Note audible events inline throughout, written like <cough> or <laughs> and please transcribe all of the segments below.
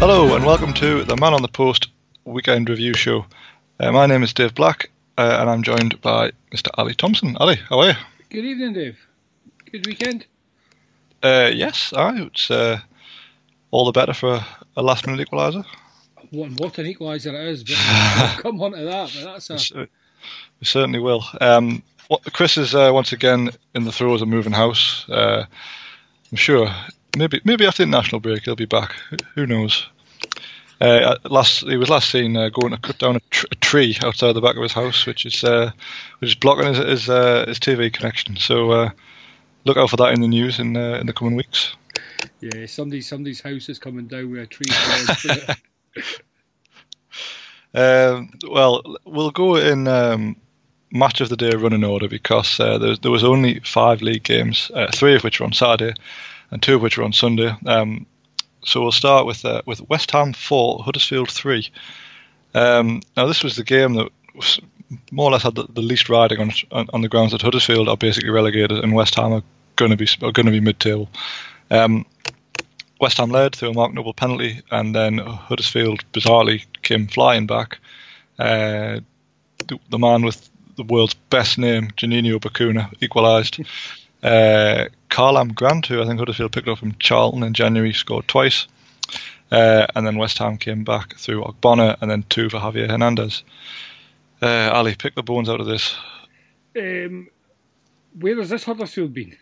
Hello and welcome to the Man on the Post weekend review show. Uh, my name is Dave Black uh, and I'm joined by Mr. Ali Thompson. Ali, how are you? Good evening, Dave. Good weekend. Uh, yes, aye, it's uh, all the better for a last minute equaliser. What, what an equaliser it is, but <sighs> come on to that. But that's a, We certainly will. Um, what, Chris is uh, once again in the throes of moving house. Uh, I'm sure maybe maybe after the national break he'll be back. Who knows? Uh, last he was last seen uh, going to cut down a, tr- a, tree outside the back of his house, which is uh, which is blocking his his, uh, his TV connection. So uh, look out for that in the news in uh, in the coming weeks. yeah, somebody somebody's house is coming down with a tree. falling through <laughs> it. Um, well, we'll go in um, match of the day running order because uh, there, there was only five league games, uh, three of which were on Saturday, and two of which were on Sunday. Um, so we'll start with uh, with West Ham four, Huddersfield three. Um, now this was the game that was more or less had the, the least riding on, on on the grounds that Huddersfield are basically relegated and West Ham are going to be are going to be mid table. Um, West Ham led through a Mark Noble penalty, and then Huddersfield bizarrely came flying back. Uh, the, the man with the world's best name, Juninho Bacuna, equalised. Uh, Karlan Grant, who I think Huddersfield picked up from Charlton in January, scored twice. Uh, and then West Ham came back through Ogbonna, and then two for Javier Hernandez. Uh, Ali, pick the bones out of this. um, where has this Huddersfield been?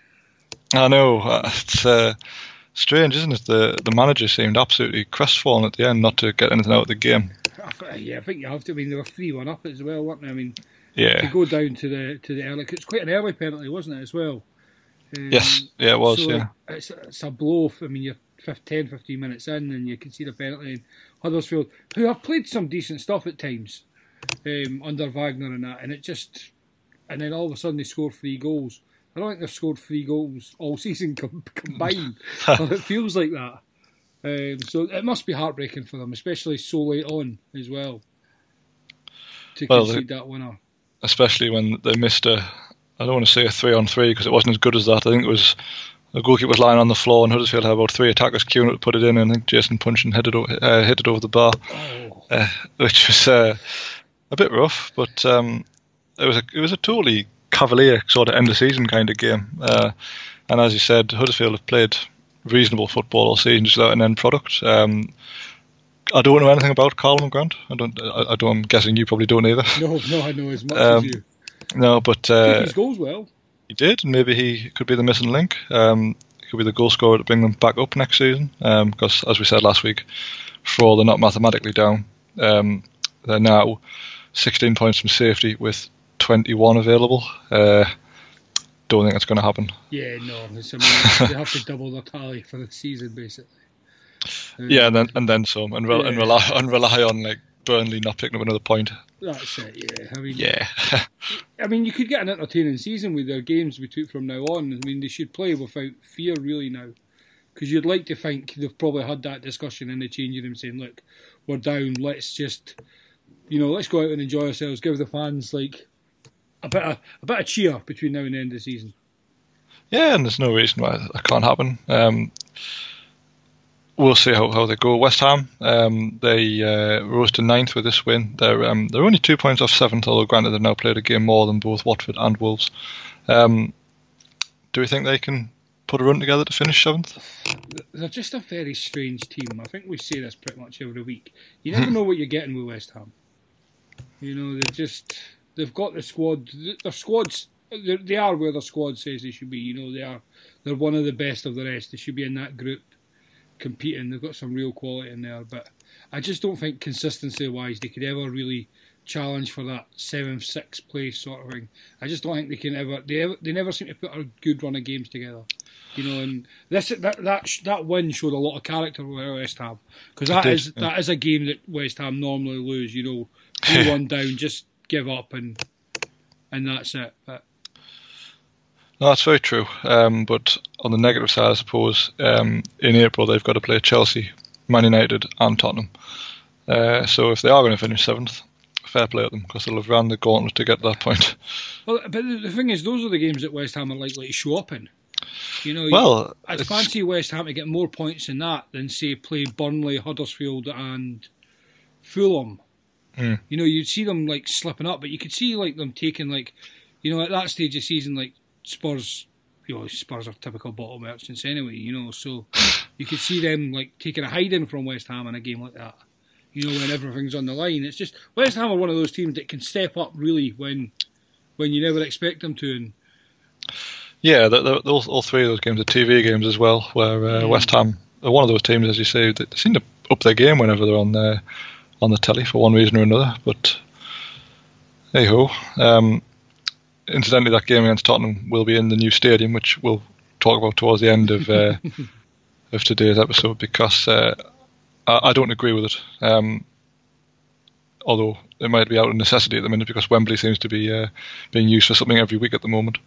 I know <laughs> it's uh, strange, isn't it? The the manager seemed absolutely crestfallen at the end, not to get anything out of the game. I Yeah, I think you have to. I mean, they were three one up as well, weren't they? I mean, to go down to the to the early. It's quite an early penalty, wasn't it, as well? Um, Yes. Yeah, it was. so yeah. It's, it's a blow. I mean, you're 15, 10, 15 minutes in, and you can see the penalty. And Huddersfield, who have played some decent stuff at times um, under Wagner and that, and it just, and then all of a sudden they score three goals. I don't think they've scored three goals all <laughs> season com- combined. it feels like that. Um, so it must be heartbreaking for them, especially so late on as well, to Well, concede that winner. especially when they missed a. I don't want to say a three on three because it wasn't as good as that. I think it was the goalkeeper was lying on the floor and Huddersfield had about three attackers queuing up to put it in, and I think Jason Puncheon hit it uh, hit it over the bar, Oh, uh, <laughs> which was uh, a bit rough. But um, it was a it was a totally cavalier sort of end of season kind of game. Uh, and as you said, Huddersfield have played reasonable football all season just without an end product. Um, I don't know anything about Carl Grant. I don't. I, I don't. I'm guessing you probably don't either. no, no, I know as much Um, as you. No, but uh, goals well. he did, and maybe he could be the missing link. Um, he could be the goal scorer to bring them back up next season. Um, because, as we said last week, for all they're not mathematically down, um, they're now 16 points from safety with 21 available. Uh, don't think that's going to happen. Yeah, no. I mean, they have to double their tally for the season, basically. Um, <laughs> Yeah, and then and then some, and, rel- and rely and rely on like Burnley not picking up another point. That's it. Yeah, I mean, Yeah, <laughs> I mean, you could get an entertaining season with their games we took from now on. I mean, they should play without fear, really, now, because you'd like to think they've probably had that discussion in the changing room, saying, "Look, we're down. Let's just, you know, let's go out and enjoy ourselves. Give the fans like a bit of a bit of cheer between now and the end of the season." yeah, and there's no reason why that can't happen. Um, we'll see how, how they go. West Ham, um, they uh, rose to ninth with this win. They're um, they're only two points off seventh, although granted they've now played a game more than both Watford and Wolves. Um, do we think they can put a run together to finish seventh? They're just a very strange team. I think we say this pretty much every week. You never know what you're getting with West Ham. You know, they just they've got the squad. Their squads they are where their squad says they should be. You know, they are they're one of the best of the rest. They should be in that group competing. They've got some real quality in there, but I just don't think consistency wise they could ever really challenge for that seventh, sixth place sort of thing. I just don't think they can ever. They ever, they never seem to put a good run of games together. You know, and this that that that win showed a lot of character for West Ham because that is yeah. that is a game that West Ham normally lose. You know, <laughs> three one down, just give up and and that's it. But no, that's very true. Um, but on the negative side, I suppose um, in April they've got to play Chelsea, Man United, and Tottenham. Uh, so if they are going to finish seventh, fair play at them because they'll have ran the gauntlet to get that point. <laughs> Well, but the thing is, those are the games that West Ham are likely to show up in. You know, well, I'd fancy West Ham to get more points in that than say play Burnley, Huddersfield, and Fulham. Mm. You know, you'd see them like slipping up, but you could see like them taking like, you know, at that stage of season, like Spurs. You know, Spurs are typical bottle merchants anyway. You know, so you could see them like taking a hiding from West Ham in a game like that. You know, when everything's on the line, it's just West Ham are one of those teams that can step up really when when you never expect them to. And yeah, the, the, all, all three of those games are TV games as well, where uh. West Ham are one of those teams, as you say, that seem to up their game whenever they're on the on the telly for one reason or another. But hey ho. Um, incidentally, that game against Tottenham will be in the new stadium, which we'll talk about towards the end of uh, <laughs> of today's episode because uh, I, I, don't agree with it. Um, although it might be out of necessity at the minute because Wembley seems to be uh, being used for something every week at the moment.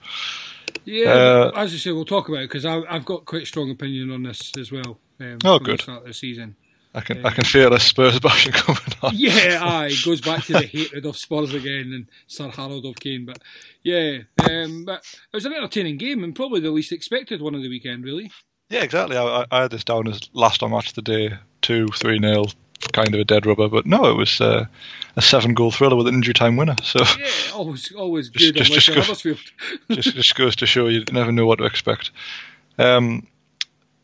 Yeah, uh, as you say, we'll talk about it because I've got quite strong opinion on this as well. Um, oh, good. The start of the season. I can um, I can feel a Spurs bashing <laughs> coming on. Yeah, aye, it goes back to the hatred of Spurs again and Sir Harold of Kane. But yeah, um, but it was an entertaining game and probably the least expected one of the weekend, really. Yeah, exactly. I, I had this down as last on match of the day, two, three nil, kind of a dead rubber. But no, it was uh, a seven goal thriller with an injury time winner. So yeah, always always good. Just, just, goes, just, just goes to show you never know what to expect. Um,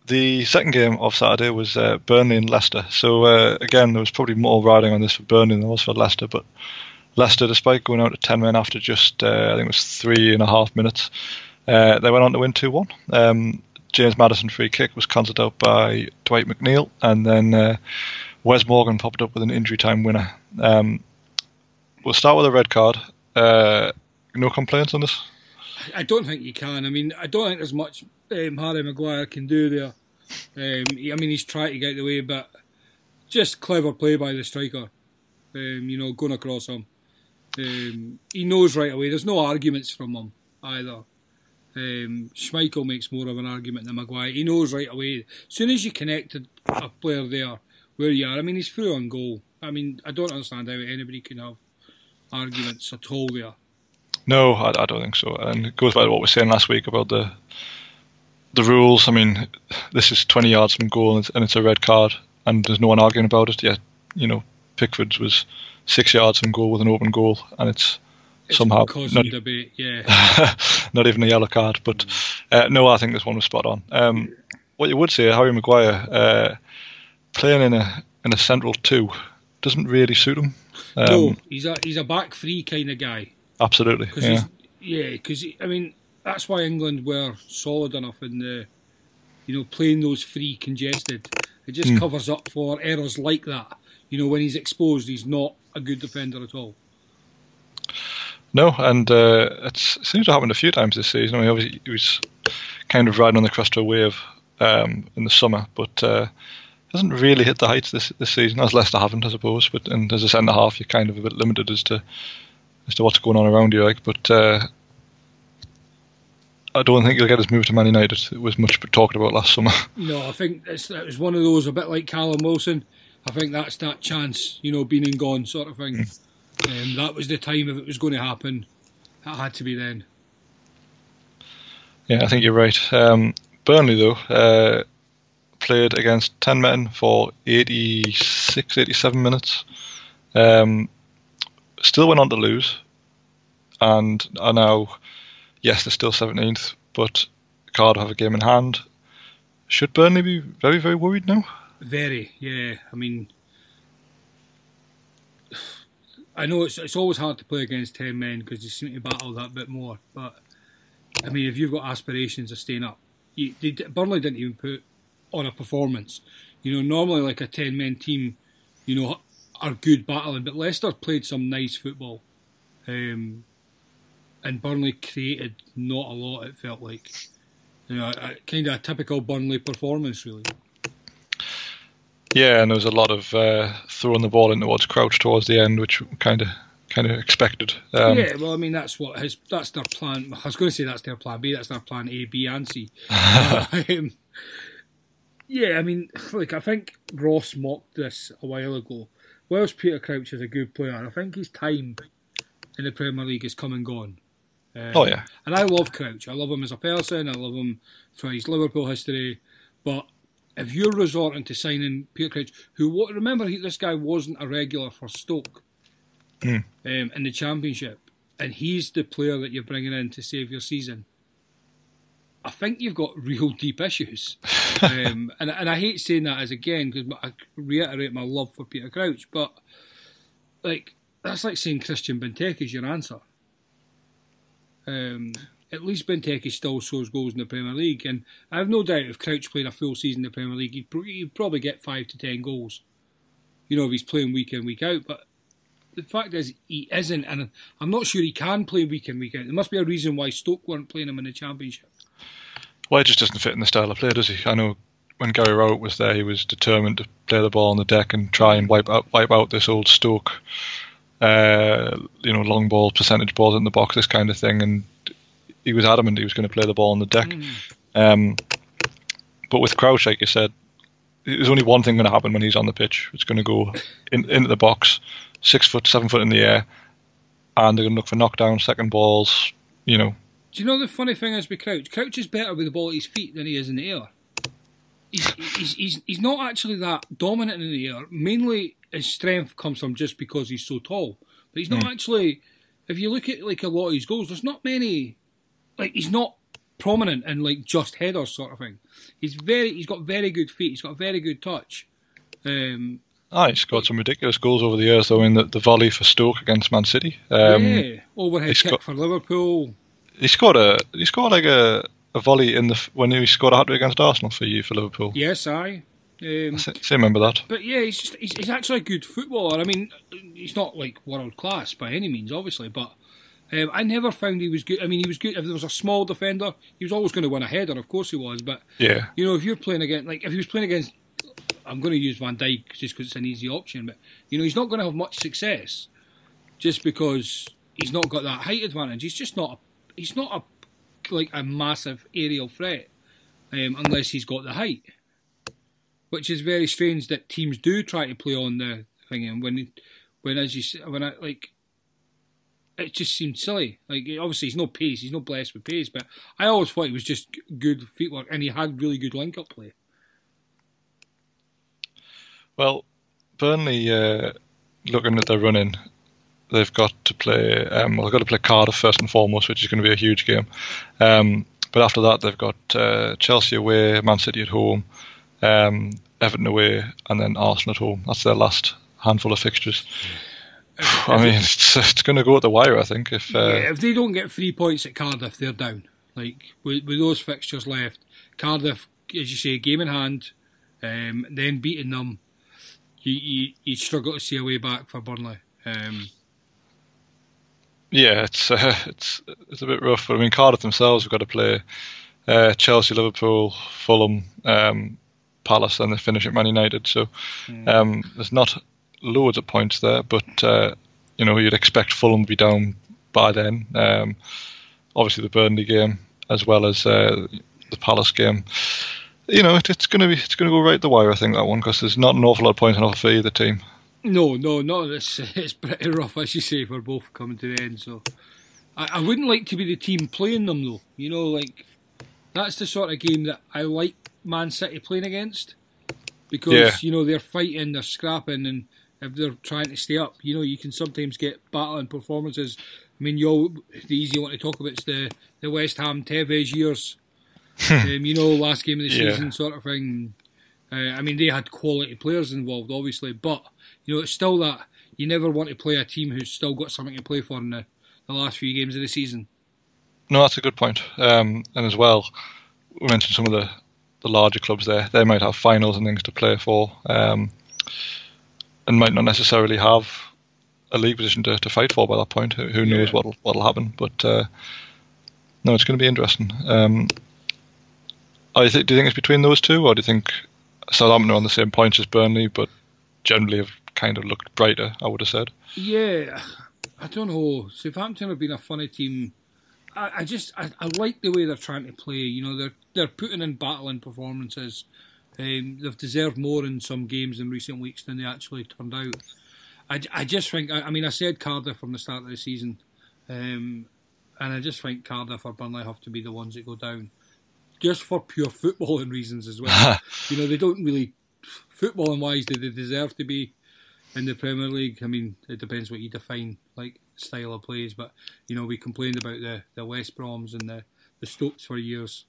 the second game of Saturday was uh, Burnley and Leicester. So uh, again, there was probably more riding on this for Burnley than there was for Leicester. But Leicester, despite going out to ten men after just uh, I think it was three and a half minutes, uh, they went on to win two one. Um, James Maddison free kick was cancelled out by Dwight McNeil, and then uh, Wes Morgan popped up with an injury time winner. Um, we'll start with a red card. No complaints on this. I don't think you can. I mean, I don't think there's much um, Harry Maguire can do there. Um, I mean, he's trying to get the way, but just clever play by the striker. Um, you know, going across him. Um, he knows right away. There's no arguments from him either. Um, Schmeichel makes more of an argument than Maguire. He knows right away. As soon as you connected a player there where you are, I mean, he's through on goal. I mean, I don't understand how anybody can have arguments at all there. No, I, I don't think so. And it goes back to what we were saying last week about the the rules. I mean, this is 20 yards from goal and it's, and it's a red card, and there's no one arguing about it. Yet, you know, Pickford's was six yards from goal with an open goal, and it's, it's somehow not, debate, yeah. <laughs> not even a yellow card. But uh, no, I think this one was spot on. Um, what you would say, Harry Maguire uh, playing in a in a central two doesn't really suit him. Um, no, he's a he's a back three kind of guy. Absolutely. Yeah. Yeah, because I mean that's why England were solid enough in the, you know, playing those free congested. It just mm. covers up for errors like that. You know, when he's exposed, he's not a good defender at all. No, and uh, it seems to happen a few times this season. I mean, obviously he was kind of riding on the crest of a wave um, in the summer, but uh, hasn't really hit the heights this this season, as Leicester haven't, I suppose. But and as a centre half, you're kind of a bit limited as to as to what's going on around you, like. But uh, I don't think he'll get his move to Man United. It was much talked about last summer. <laughs> No, I think it's, it was one of those a bit like Callum Wilson. I think that's that chance, you know, being and gone sort of thing. Mm. Um, that was the time if it was going to happen. It had to be then. Yeah, I think you're right. Um, Burnley, though, uh, played against 10 men for 86, 87 minutes. Um, still went on to lose, and are now, yes, they're still 17th, but Cardiff have a game in hand. Should Burnley be very, very worried now? Very, yeah. I mean, <sighs> I know it's it's always hard to play against ten men because you seem to battle that bit more. But I mean, if you've got aspirations of staying up, you, they, Burnley didn't even put on a performance. You know, normally like a ten men team, you know, are good battling, but Leicester played some nice football, um, and Burnley created not a lot. It felt like, you know, a, a, kind of a typical Burnley performance, really. Yeah, and there was a lot of uh, throwing the ball in towards Crouch towards the end, which kind of kind of expected. Um, yeah, well, I mean that's what his that's their plan. I was going to say that's their plan B. That's their plan A, B, and C. <laughs> um, yeah, I mean, like I think Ross mocked this a while ago. Whilst Peter Crouch is a good player, I think his time in the Premier League is come and gone. Um, oh yeah, and I love Crouch. I love him as a person. I love him for his Liverpool history. But if you're resorting to signing Peter Crouch, who remember he, this guy wasn't a regular for Stoke mm. um, in the Championship, and he's the player that you're bringing in to save your season. I think you've got <laughs> real deep issues, um, <laughs> and and I hate saying that as again because I reiterate my love for Peter Crouch, but like that's like saying Christian Benteke is your answer. Um, at least Benteke still scores goals in the Premier League, and I have no doubt if Crouch played a full season in the Premier League, he'd, he'd probably get five to ten goals. You know, if he's playing week in week out, but the fact is he isn't, and I'm not sure he can play week in week out. There must be a reason why Stoke weren't playing him in the Championship. Well, it just doesn't fit in the style of play, does he? I know when Gary Rowett was there, he was determined to play the ball on the deck and try and wipe out wipe out this old Stoke, uh, you know, long ball, percentage balls in the box, this kind of thing, and he was adamant he was going to play the ball on the deck. Mm. Um, but with Crouch, like you said, there's only one thing going to happen when he's on the pitch. It's going to go in, into the box, six foot, seven foot in the air, and they're going to look for knockdown, second balls. You know. Do you know the funny thing is with Crouch? Crouch is better with the ball at his feet than he is in the air. He's, he's, he's, he's not actually that dominant in the air. Mainly, his strength comes from just because he's so tall. But he's not mm. actually. If you look at like a lot of his goals, there's not many. Like he's not prominent in like just headers sort of thing. He's very. He's got very good feet. He's got very good touch. Um, Ah, he's got some ridiculous goals over the years, though, in the, the volley for Stoke against Man City. Um, yeah, overhead kick got, for Liverpool. He scored a he scored like a, a volley in the when he scored a hat trick against Arsenal for you for Liverpool. Yes, I. Um, I remember that. But yeah, he's just he's, he's, actually a good footballer. I mean, he's not like world class by any means, obviously, but um, I never found he was good. I mean, he was good if there was a small defender. He was always going to win a header, of course he was. But yeah, you know, if you're playing against like if he was playing against I'm going to use Van Dijk just because it's an easy option, but you know he's not going to have much success just because he's not got that height advantage. He's just not. A, he's not a like a massive aerial threat um, unless he's got the height, which is very strange that teams do try to play on the thing. And when when as you when I like. It just seemed silly. Like obviously he's no pace, he's not blessed with pace, but I always thought he was just good feetwork and he had really good link up play. Well, Burnley, uh, looking at their running, they've got to play. Um, well, they've got to play Cardiff first and foremost, which is going to be a huge game. Um, but after that, they've got uh, Chelsea away, Man City at home, um, Everton away, and then Arsenal at home. That's their last handful of fixtures. <sighs> I mean, it's, it's going to go at the wire. I think if uh, yeah, if they don't get three points at Cardiff, they're down. Like with, with those fixtures left, Cardiff, as you say, game in hand, um, then beating them you, you, you struggle to see a way back for Burnley. Um, yeah, it's uh, <laughs> it's it's a bit rough. But I mean, Cardiff themselves have got to play uh, Chelsea, Liverpool, Fulham, um, Palace, and they finish at Man United. So mm. um, there's not loads of points there, but uh, you know you'd expect Fulham to be down by then. Um, obviously, the Burnley game as well as uh, the Palace game you know, it, it's going to be it's going to go right the wire. I think that one because there's not an awful lot of points on offer for either team. No, no, no. It's <laughs> it's pretty rough, as you say, for both coming to the end. So I, I wouldn't like to be the team playing them though. You know, like that's the sort of game that I like Man City playing against because yeah. you know they're fighting, they're scrapping, and if they're trying to stay up, you know, you can sometimes get battling performances. I mean, you the easy one to talk about is the the West Ham Tevez years <laughs> um, you know, last game of the season yeah. sort of thing. Uh, I mean, they had quality players involved, obviously, but you know, it's still that you never want to play a team who's still got something to play for in the, the last few games of the season. No, that's a good point. Um, and as well, we mentioned some of the, the larger clubs there. They might have finals and things to play for, um, and might not necessarily have a league position to, to fight for by that point. Who, who knows Yeah. what'll what'll happen? But uh, no, it's going to be interesting. Um, I think. Do you think it's between those two, or do you think Southampton are on the same points as Burnley, but generally have kind of looked brighter? I would have said. Yeah, I don't know. Southampton have been a funny team. I, I just I, I like the way they're trying to play. You know, they're they're putting in battling performances. Um, they've deserved more in some games in recent weeks than they actually turned out. I, I just think I, I mean I said Cardiff from the start of the season, um, and I just think Cardiff or Burnley have to be the ones that go down, just for pure <laughs> footballing reasons as well. <laughs> you know, they don't really footballing wise do they deserve to be in the Premier League. I mean, it depends what you define like style of plays, but you know, we complained about the the West Broms and the the Stokes for years,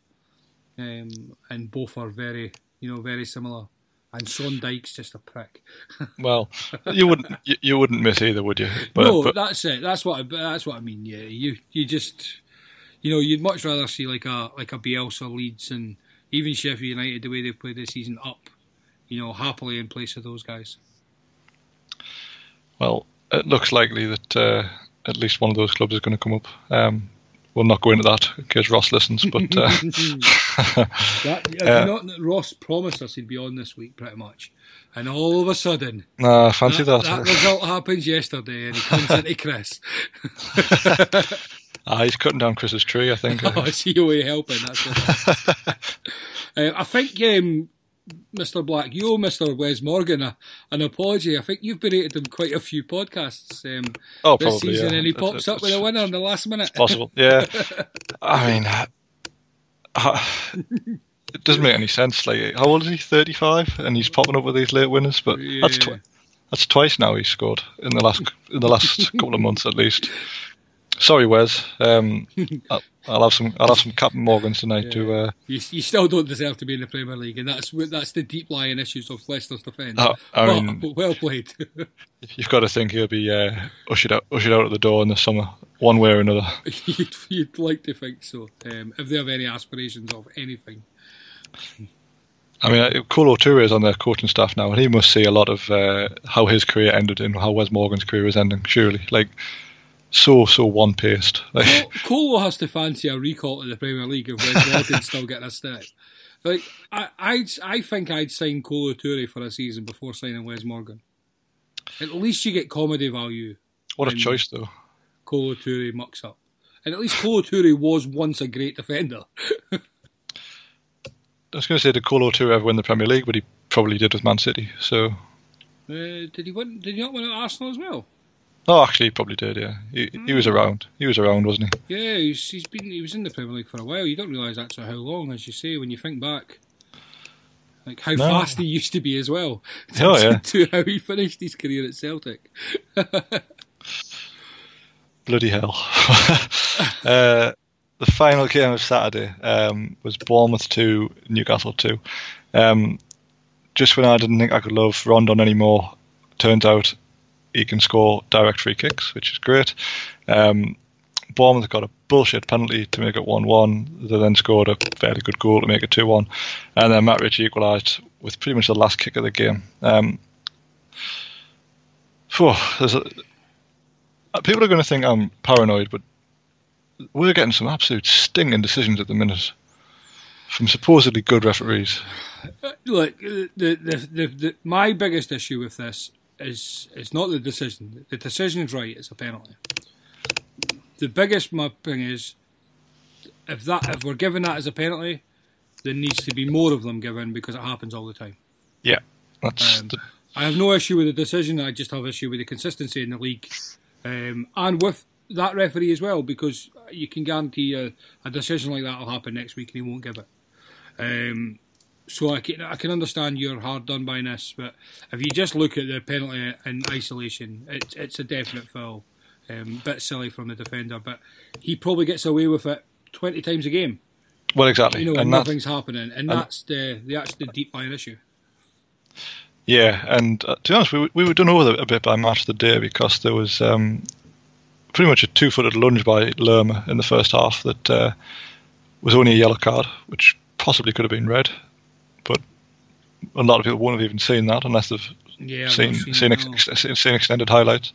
um, and both are very you know very similar. And Sean Dyche's just a prick. <laughs> Well, you wouldn't you, you wouldn't miss either, would you? But, no, but that's it. That's what I, that's what I mean. Yeah, you you just you know you'd much rather see like a like a Bielsa Leeds and even Sheffield United the way they've played this season up, you know, happily in place of those guys. Well, it looks likely that uh, at least one of those clubs is going to come up. Um, we'll not go into that in case Ross listens, but uh, <laughs> <laughs> That, Uh, not, Ross promised us he'd be on this week, pretty much, and all of a sudden, nah, fancy that, that. that result happens yesterday, and he comes into Chris. <laughs> Ah, he's cutting down Chris's tree, I think. oh, it's COA helping. That's what. uh, I think, um, Mr. Black, you owe Mr. Wes Morgan a, an apology. I think you've berated him quite a few podcasts um, oh, this probably. season, yeah. and he It's- pops up with a winner in the last minute. Possible, yeah. <laughs> I mean, uh, uh, it doesn't make any sense. Like, how old is he? Thirty-five, and he's popping up with these late winners. But that's twi- that's twice now he's scored in the last in the last couple of months at least. Sorry, Wes. Um, <laughs> I'll, I'll have some. I'll have some Captain Morgans tonight to. Uh, You, you still don't deserve to be in the Premier League, and that's that's the deep lying issues of Leicester's defence. Oh, I mean- well played. <laughs> you've got to think he'll be uh, ushered out, ushered out of the door in the summer, one way or another. <laughs> you'd, you'd like to think so. Um, if they have any aspirations of anything, I mean, uh, Kolo Toure is on their coaching staff now, and he must see a lot of uh, how his career ended and how Wes Morgan's career is ending. Surely, like so so one paced. <laughs> Like, Col- Kolo has to fancy a recall to the Premier League if Wes Morgan's still getting a step. Like I, I'd, I think I'd sign Kolo Toure for a season before signing Wes Morgan. At least you get comedy value. what a choice, though. Kolo Toure mucks up, and at least Kolo Toure was once a great defender. <laughs> I was going to say did Kolo Toure ever win the Premier League, but he probably did with Man City. So, Uh, did he win? Did he not win at Arsenal as well? Oh, actually, he probably did. Yeah, he, he was around. He was around, wasn't he? Yeah, he's, he's been he was in the Premier League for a while. You don't realise that's how long, as you say, when you think back. Like how No. fast he used to be as well. <laughs> Oh, yeah. <laughs> to how he finished his career at Celtic. <laughs> Bloody hell. uh, the final game of Saturday um, was Bournemouth 2, Newcastle 2. Um, just when I didn't think I could love Rondon anymore, turns out he can score direct free kicks, which is great. Um, Bournemouth got a bullshit penalty to make it 1 1. They then scored a fairly good goal to make it 2 1. And then Matt Ritchie equalised with pretty much the last kick of the game. Um, a, uh, people are going to think I'm paranoid, but we're getting some absolute stinging decisions at the minute from supposedly good referees. Look, the, the, the, the, my biggest issue with this is it's not the decision. The decision's right. It's a penalty. The biggest my thing is if that if we're given that as a penalty, there needs to be more of them given because it happens all the time. Yeah, that's Um, the, I have no issue with the decision. I just have issue with the consistency in the league, um, and with that referee as well, because you can guarantee a, a decision like that will happen next week and he won't give it. Um, so I can I can understand you're hard done by this, but if you just look at the penalty in isolation, it's it's a definite foul. Um, bit silly from the defender, but he probably gets away with it twenty times a game. well, exactly. You know, and and nothing's happening, and that's the that's the deep lying issue. Yeah, and uh, to be honest, we, we were done over a bit by match of the day because there was um, pretty much a two footed lunge by Lerma in the first half that uh, was only a yellow card, which possibly could have been red. But a lot of people won't have even seen that unless they've Yeah, seen seen, seen, ex- ex- seen extended highlights.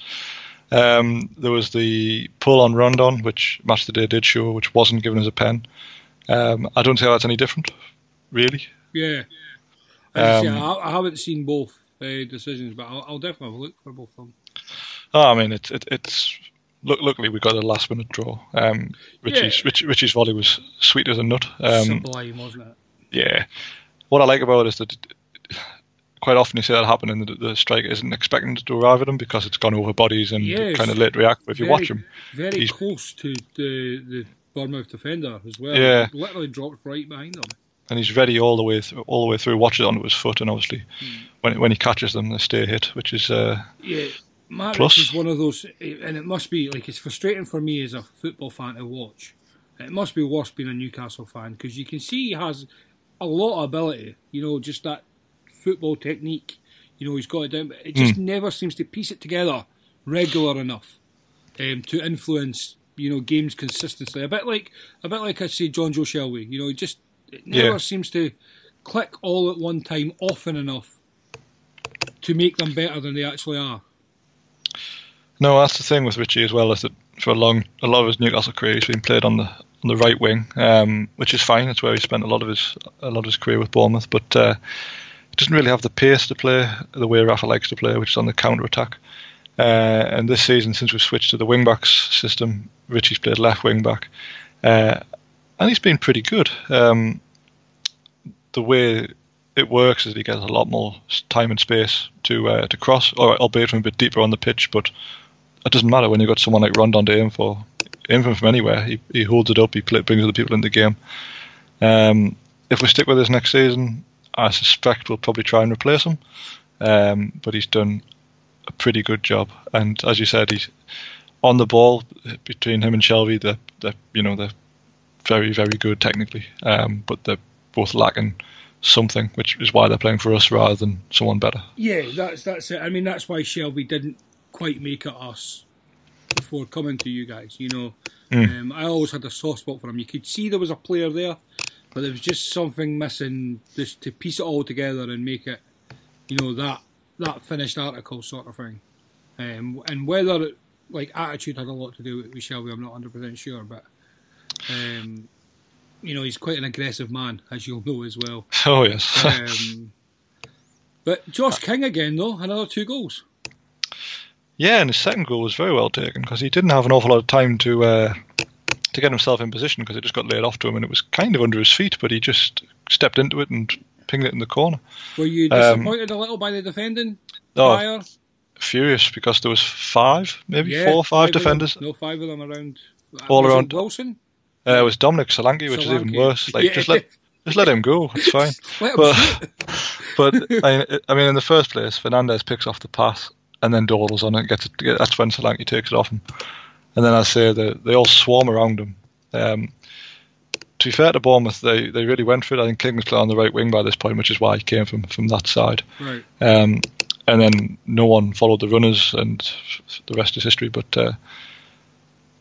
Um, there was the pull on Rondon, which Match the Day did show, which wasn't given as a pen. Um, I don't see how that's any different, really. Yeah. Um, I, I haven't seen both uh, decisions, but I'll, I'll definitely have a look for both of them. Oh, I mean, it's it, it's look, luckily we got a last minute draw. Um, Ritchie's Yeah. Rich, Ritchie's volley was sweet as a nut. Um, Sublime, wasn't it? yeah, what I like about it is that quite often you see that happen, and the, striker isn't expecting to arrive at him because it's gone over bodies and Yes. kind of late react. But if you watch him, Very he's- close to the the Bournemouth defender as well. Yeah. Literally dropped right behind them. and he's ready all the way through, all the way through. Watch it onto his foot, and obviously Hmm. when when he catches them, they stay hit, which is uh, Yeah, Matt Plus- is one of those, and it must be like it's frustrating for me as a football fan to watch. It must be worse being a Newcastle fan because you can see he has a lot of ability. You know, just that football technique. You know, he's got it down, but it just never seems to piece it together regular enough um, to influence you know games consistently. A bit like a bit like I say Jonjo Shelvey. You know, he just it never Yeah. seems to click all at one time often enough to make them better than they actually are. No, that's the thing with Ritchie as well. Is that for a long, a lot of his Newcastle career, he's been played on the on the right wing, um, which is fine. That's where he spent a lot of his a lot of his career with Bournemouth. But uh, he doesn't really have the pace to play the way Rafa likes to play, which is on the counter attack. Uh, and this season, since we've switched to the wing backs system, Ritchie's played left wing back, uh, and he's been pretty good. Um, the way it works is he gets a lot more time and space to uh, to cross, or albeit from a bit deeper on the pitch. But it doesn't matter when you've got someone like Rondon to aim for. Him from anywhere. He, he holds it up. He play, brings other people in the game. Um, if we stick with this next season, I suspect we'll probably try and replace him. Um, but he's done a pretty good job. And as you said, he's on the ball between him and Shelvey. They're, they're you know they're very very good technically, um, but they're both lacking something, which is why they're playing for us rather than someone better. Yeah, that's that's it. I mean, that's why Shelvey didn't quite make it us before coming to you guys. You know, um, I always had a soft spot for him. You could see there was a player there, but there was just something missing, just to piece it all together and make it, you know, that that finished article sort of thing. Um, and whether it, like attitude had a lot to do with, with Shelvey, I'm not 100 percent sure, but. Um, you know, he's quite an aggressive man, as you'll know as well. <laughs> Oh yes. Um, but Josh King again, though, another two goals. Yeah, and his second goal was very well taken because he didn't have an awful lot of time to uh, to get himself in position because it just got laid off to him and it was kind of under his feet, but he just stepped into it and pinged it in the corner. Were you Um, disappointed a little by the defending? Oh, prior? furious because there was five, maybe Yeah, four or five, them. defenders. No, five of them around. All around- Wilson. Uh, it was Dominic Solanke, which is even worse. Like Yeah. just let <laughs> just let him go. It's fine. But <laughs> but I, I mean, in the first place, Fernandez picks off the pass and then dawdles on it. And gets it. That's when Solanke takes it off him. And then I say they they all swarm around him. Um, to be fair to Bournemouth, they, they really went for it. I think King was playing on the right wing by this point, which is why he came from from that side. right. Um, and then no one followed the runners, and the rest is history. But uh,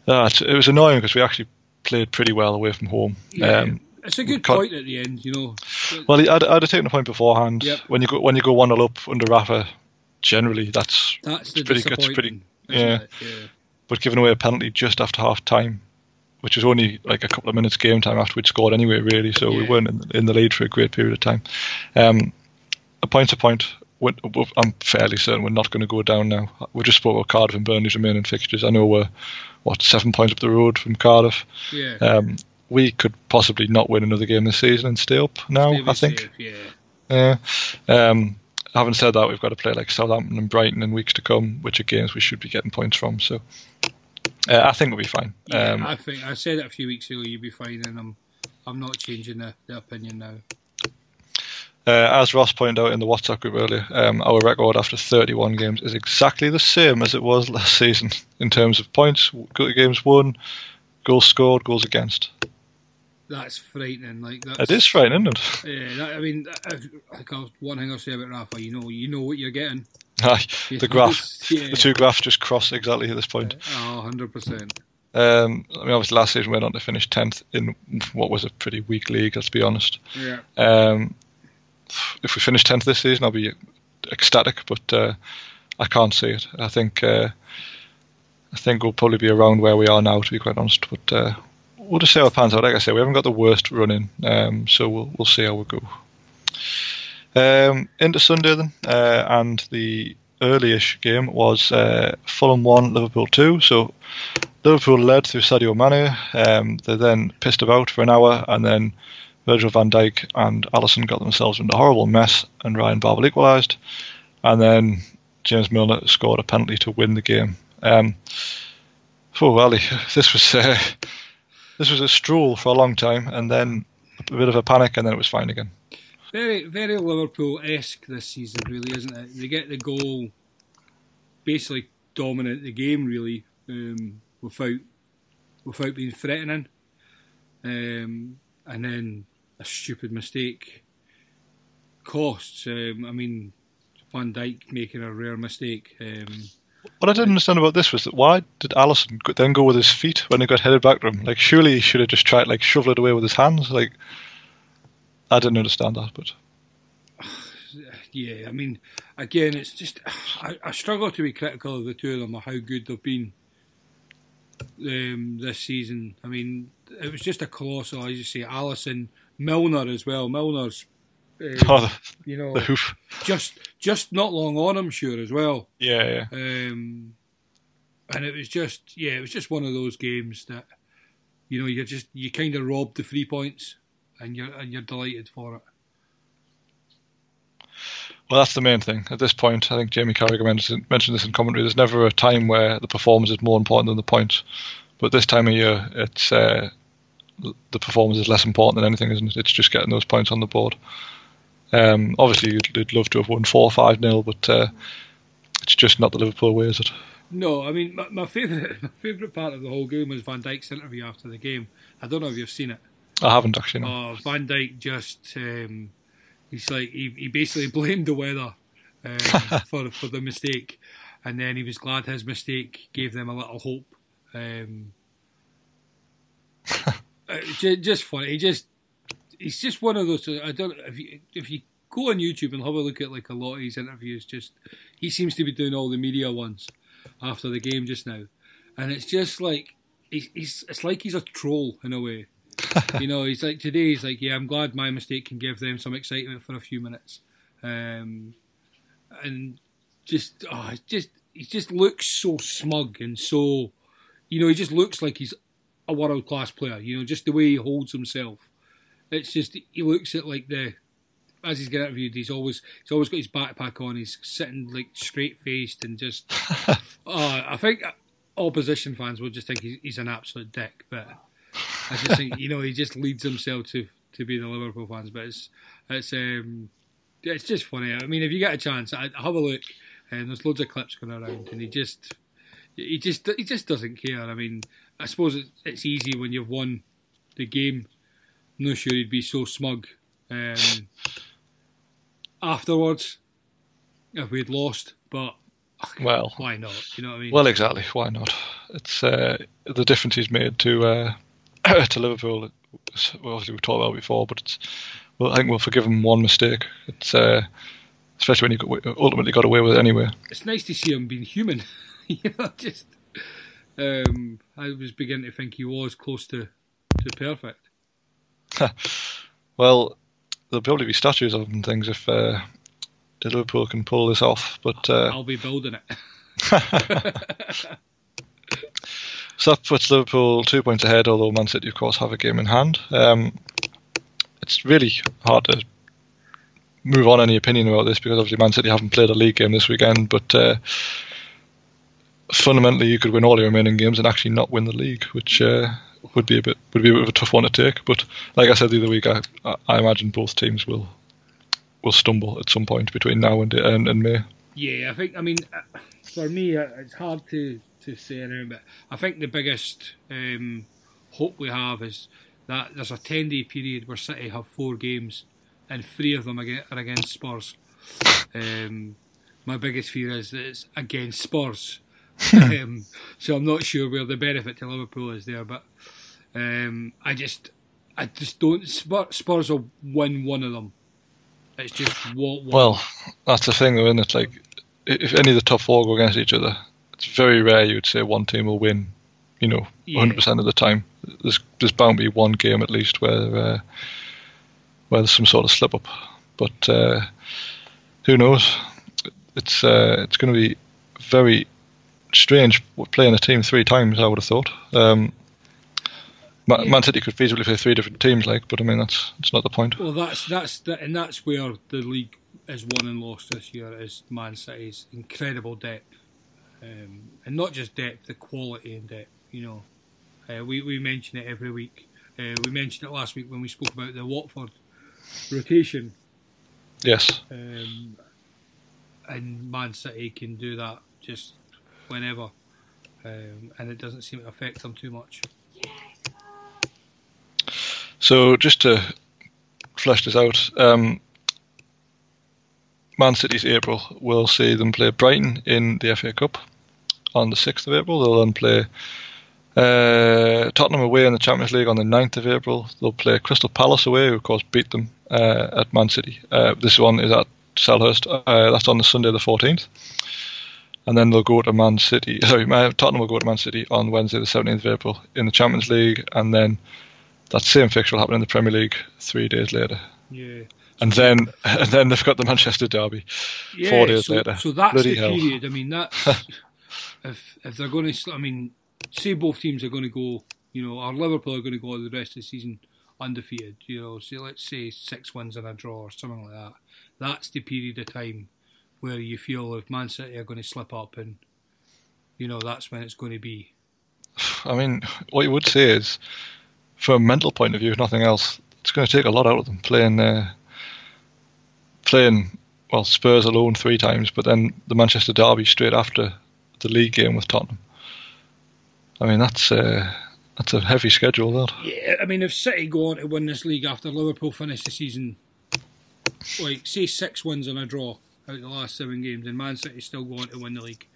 it's, it was annoying because we actually played pretty well away from home. Yeah. Um, it's a good point at the end, you know. well, I'd, I'd have taken the point beforehand. Yep. When you go when you go one 0 up under Rafa, generally that's That's the pretty- it's pretty- yeah. yeah. but giving away a penalty just after half time, which was only like a couple of minutes game time after we'd scored anyway, really. So we weren't in, in the lead for a great period of time. Um, a point to point. I'm fairly certain we're not going to go down now. We just spoke about Cardiff and Burnley's remaining fixtures. I know we're what seven points up the road from Cardiff. Yeah. Um, we could possibly not win another game this season and stay up now. Stay I think. safe, yeah. Yeah. Um, having said that, we've got to play like Southampton and Brighton in weeks to come, which are games we should be getting points from. So uh, I think we'll be fine. Yeah, Um, I think I said it a few weeks ago. You'd be fine, and I'm I'm not changing the, the opinion now. uh, as Ross pointed out in the WhatsApp group earlier, um, our record after 31 games is exactly the same as it was last <laughs> season in terms of points, games won, goals scored, goals against. That's frightening. Like that. It is frightening, isn't <laughs> it? Yeah, that, I mean, if, like one thing I'll say about Rafa, you know, you know what you're getting. Aye, the graph, <laughs> yeah. the two graphs just cross exactly at this point. Oh, 100 percent. Um, I mean, obviously, last season we went on to finish tenth in what was a pretty weak league. Let's be honest. Yeah. Um, if we finish tenth this season, I'll be ecstatic, but uh, I can't see it. I think uh, I think we'll probably be around where we are now, to be quite honest. But uh, we'll just see how it pans out. Like I say, we haven't got the worst running, um, so we'll we'll see how we go. Um, into Sunday then, uh, and the early-ish game was uh, Fulham one, Liverpool two. So Liverpool led through Sadio Mane. Um, they then pissed about for an hour, and then Virgil van Dijk and Alisson got themselves into a horrible mess, and Ryan Babel equalised. And then James Milner scored a penalty to win the game. Um, oh, Ali, <laughs> this was uh, this was a stroll for a long time, and then a bit of a panic, and then it was fine again. Very, very Liverpool esque this season, really, isn't it? They get the goal, basically dominate the game, really, um, without without being threatening, um, and then a stupid mistake costs. Um, I mean, Van Dijk making a rare mistake. Um, What I didn't understand about this was that why did Alisson then go with his feet when he got headed back to him? Like, surely he should have just tried like shovel it away with his hands. Like, I didn't understand that, but <sighs> yeah, I mean, again, it's just <sighs> I, I struggle to be critical of the two of them or how good they've been um, this season. I mean, it was just a colossal, as you say, Alisson Milner as well. Milner's, uh, <laughs> oh, the, you know, the hoof. just just not long on, I'm sure as well. Yeah, yeah. Um, and it was just, yeah, it was just one of those games that, you know, you're just you kind of robbed the three points, and you're and you're delighted for it. Well, that's the main thing. At this point, I think Jamie Carragher mentioned, mentioned this in commentary. There's never a time where the performance is more important than the points. But this time of year, it's uh, the performance is less important than anything, isn't it? It's just getting those points on the board. Um, obviously, you'd, you'd love to have won four or five nil, but uh, it's just not the Liverpool way, is it? No, I mean my, my favorite <laughs> my favorite part of the whole game was Van Dijk's interview after the game. I don't know if you've seen it. I haven't actually. No. Oh, Van Dijk just um, he's like he, he basically <laughs> blamed the weather um, <laughs> for for the mistake, and then he was glad his mistake gave them a little hope. Um, uh, just funny. He just he's just one of those. I don't if you if you go on YouTube and have a look at like a lot of his interviews. Just he seems to be doing all the media ones after the game just now, and it's just like he's, he's it's like he's a troll in a way. <laughs> you know, he's like today. He's like, yeah, I'm glad my mistake can give them some excitement for a few minutes, um, and just oh, just he just looks so smug and so, you know, he just looks like he's a world class player. You know, just the way he holds himself. It's just he looks at like the as he's getting interviewed, he's always he's always got his backpack on. He's sitting like straight faced and just. oh, <laughs> I think opposition fans will just think he's, he's an absolute dick, but I just think you know he just leads himself to to be the Liverpool fans. But it's it's um it's just funny. I mean, if you get a chance, I, have a look. And there's loads of clips going around, and he just he just he just doesn't care. I mean, I suppose it's easy when you've won the game. Not sure he'd be so smug um, afterwards if we'd lost, but <sighs> Well, why not? You know what I mean? Well, exactly. Why not? It's uh, the difference he's made to uh, <clears throat> to Liverpool. It's, well, obviously, we've talked about it before, but it's, well, I think we'll forgive him one mistake. It's uh, especially when he got, ultimately got away with it anyway. it's nice to see him being human. <laughs> you know, just um, I was beginning to think he was close to to perfect. <laughs> Well, there'll probably be statues of them and things if, uh, Liverpool can pull this off. But uh, I'll be building it. <laughs> <laughs> So that puts Liverpool two points ahead, although Man City, of course, have a game in hand. Um, it's really hard to move on any opinion about this because obviously Man City haven't played a league game this weekend, but uh, fundamentally you could win all your remaining games and actually not win the league, which uh, would be a bit would be a bit of a tough one to take. But like I said the other week, I, I imagine both teams will will stumble at some point between now and and, and May. Yeah, I think. I mean, uh, for me, uh, it's hard to to say anything, but I think the biggest um, hope we have is that there's a 10 day period where City have four games and three of them are against Spurs. Um, my biggest fear is that it's against Spurs. <laughs> um, so I'm not sure where the benefit to Liverpool is there, but um, I just, I just don't. Spurs will win one of them. It's just what. Well, that's the thing, though, isn't it? Like, if any of the top four go against each other, it's very rare you would say one team will win. You know, yeah. 100% of the time. There's there's bound to be one game at least where uh, where there's some sort of slip up, but uh, who knows? It's uh, it's going to be very strange playing a team three times. I would have thought. Um, Man, Man City could feasibly play three different teams, like, but I mean that's that's not the point. Well, that's that's the, and that's where the league is won and lost this year is Man City's incredible depth, um, and not just depth, the quality and depth. You know, uh, we we mention it every week. Uh, we mentioned it last week when we spoke about the Watford rotation. Yes. Um, and Man City can do that just whenever, um, and it doesn't seem to affect them too much. So just to flesh this out, um, Man City's April will see them play Brighton in the FA Cup on the 6th of April. They'll then play uh, Tottenham away in the Champions League on the 9th of April. They'll play Crystal Palace away, who of course beat them uh, at Man City. Uh, this one is at Selhurst. Uh, that's on the Sunday the 14th. And then they'll go to Man City. <laughs> Sorry, Tottenham will go to Man City on Wednesday the 17th of April in the Champions League, and then that same fixture will happen in the Premier League three days later. Yeah. And then, and <laughs> then they've got the Manchester derby yeah, four days so, later. So that's Bloody the hell. period. I mean, that's <laughs> if if they're going to. I mean, say both teams are going to go. You know, or Liverpool are going to go the rest of the season undefeated. You know, say let's say six wins and a draw or something like that. That's the period of time where you feel if Man City are going to slip up, and you know that's when it's going to be. I mean, what you would say is from a mental point of view, if nothing else, it's going to take a lot out of them playing uh, playing well Spurs alone three times, but then the Manchester derby straight after the league game with Tottenham. I mean that's uh, that's a heavy schedule. That yeah, I mean if City go on to win this league after Liverpool finish the season, like say six wins and a draw out the last seven games, and Man City still going to win the league,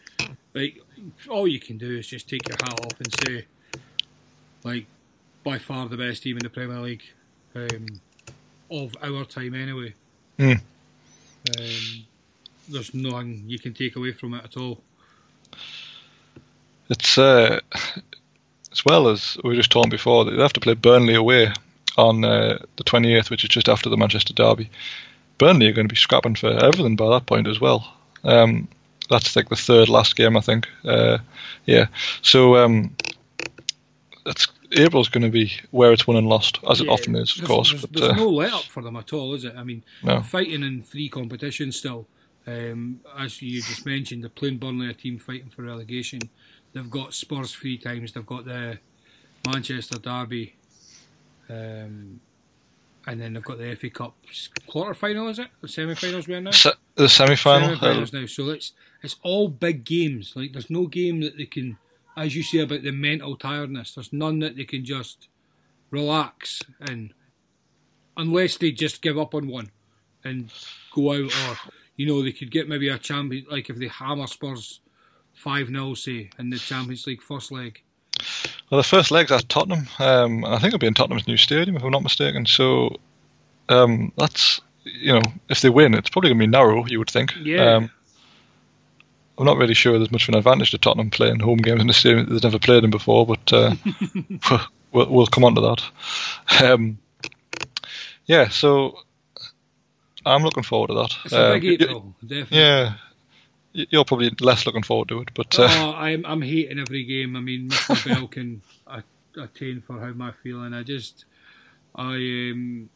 like all you can do is just take your hat off and say, like by far the best team in the Premier League um, of our time, anyway. Mm. Um, there's nothing you can take away from it at all. It's uh, as well as we were just talking before. They have to play Burnley away on uh, the 28th, which is just after the Manchester derby. Burnley are going to be scrapping for everything by that point as well. Um, that's like the third last game, I think. Uh, yeah, so um, it's April's going to be where it's won and lost, as yeah, it often is, of there's, course. There's, but, there's uh, no let up for them at all, is it? I mean, no. fighting in three competitions still. Um, as you just mentioned, they're playing Burnley, a team fighting for relegation. They've got Spurs three times. They've got the Manchester derby, um, and then they've got the FA Cup quarter final. Is it the semi-finals we're in now? Se- the semi-final. Uh, semi-finals now. So it's it's all big games. Like there's no game that they can as you say about the mental tiredness, there's none that they can just relax and unless they just give up on one and go out or you know they could get maybe a champion like if they hammer Spurs five 0 say in the Champions League first leg. Well, the first leg's at Tottenham. Um, I think it'll be in Tottenham's new stadium if I'm not mistaken. So um, that's you know if they win, it's probably going to be narrow. You would think. Yeah. Um, I'm not really sure there's much of an advantage to Tottenham playing home games in the stadium. They've never played in before, but uh, <laughs> we'll, we'll, come on to that. Um, yeah, so I'm looking forward to that. It's a big um, definitely. Yeah, you're probably less looking forward to it, but uh, oh, I'm I'm hating every game. I mean, Mr. <laughs> Bell can attain for how am I feeling. I just I um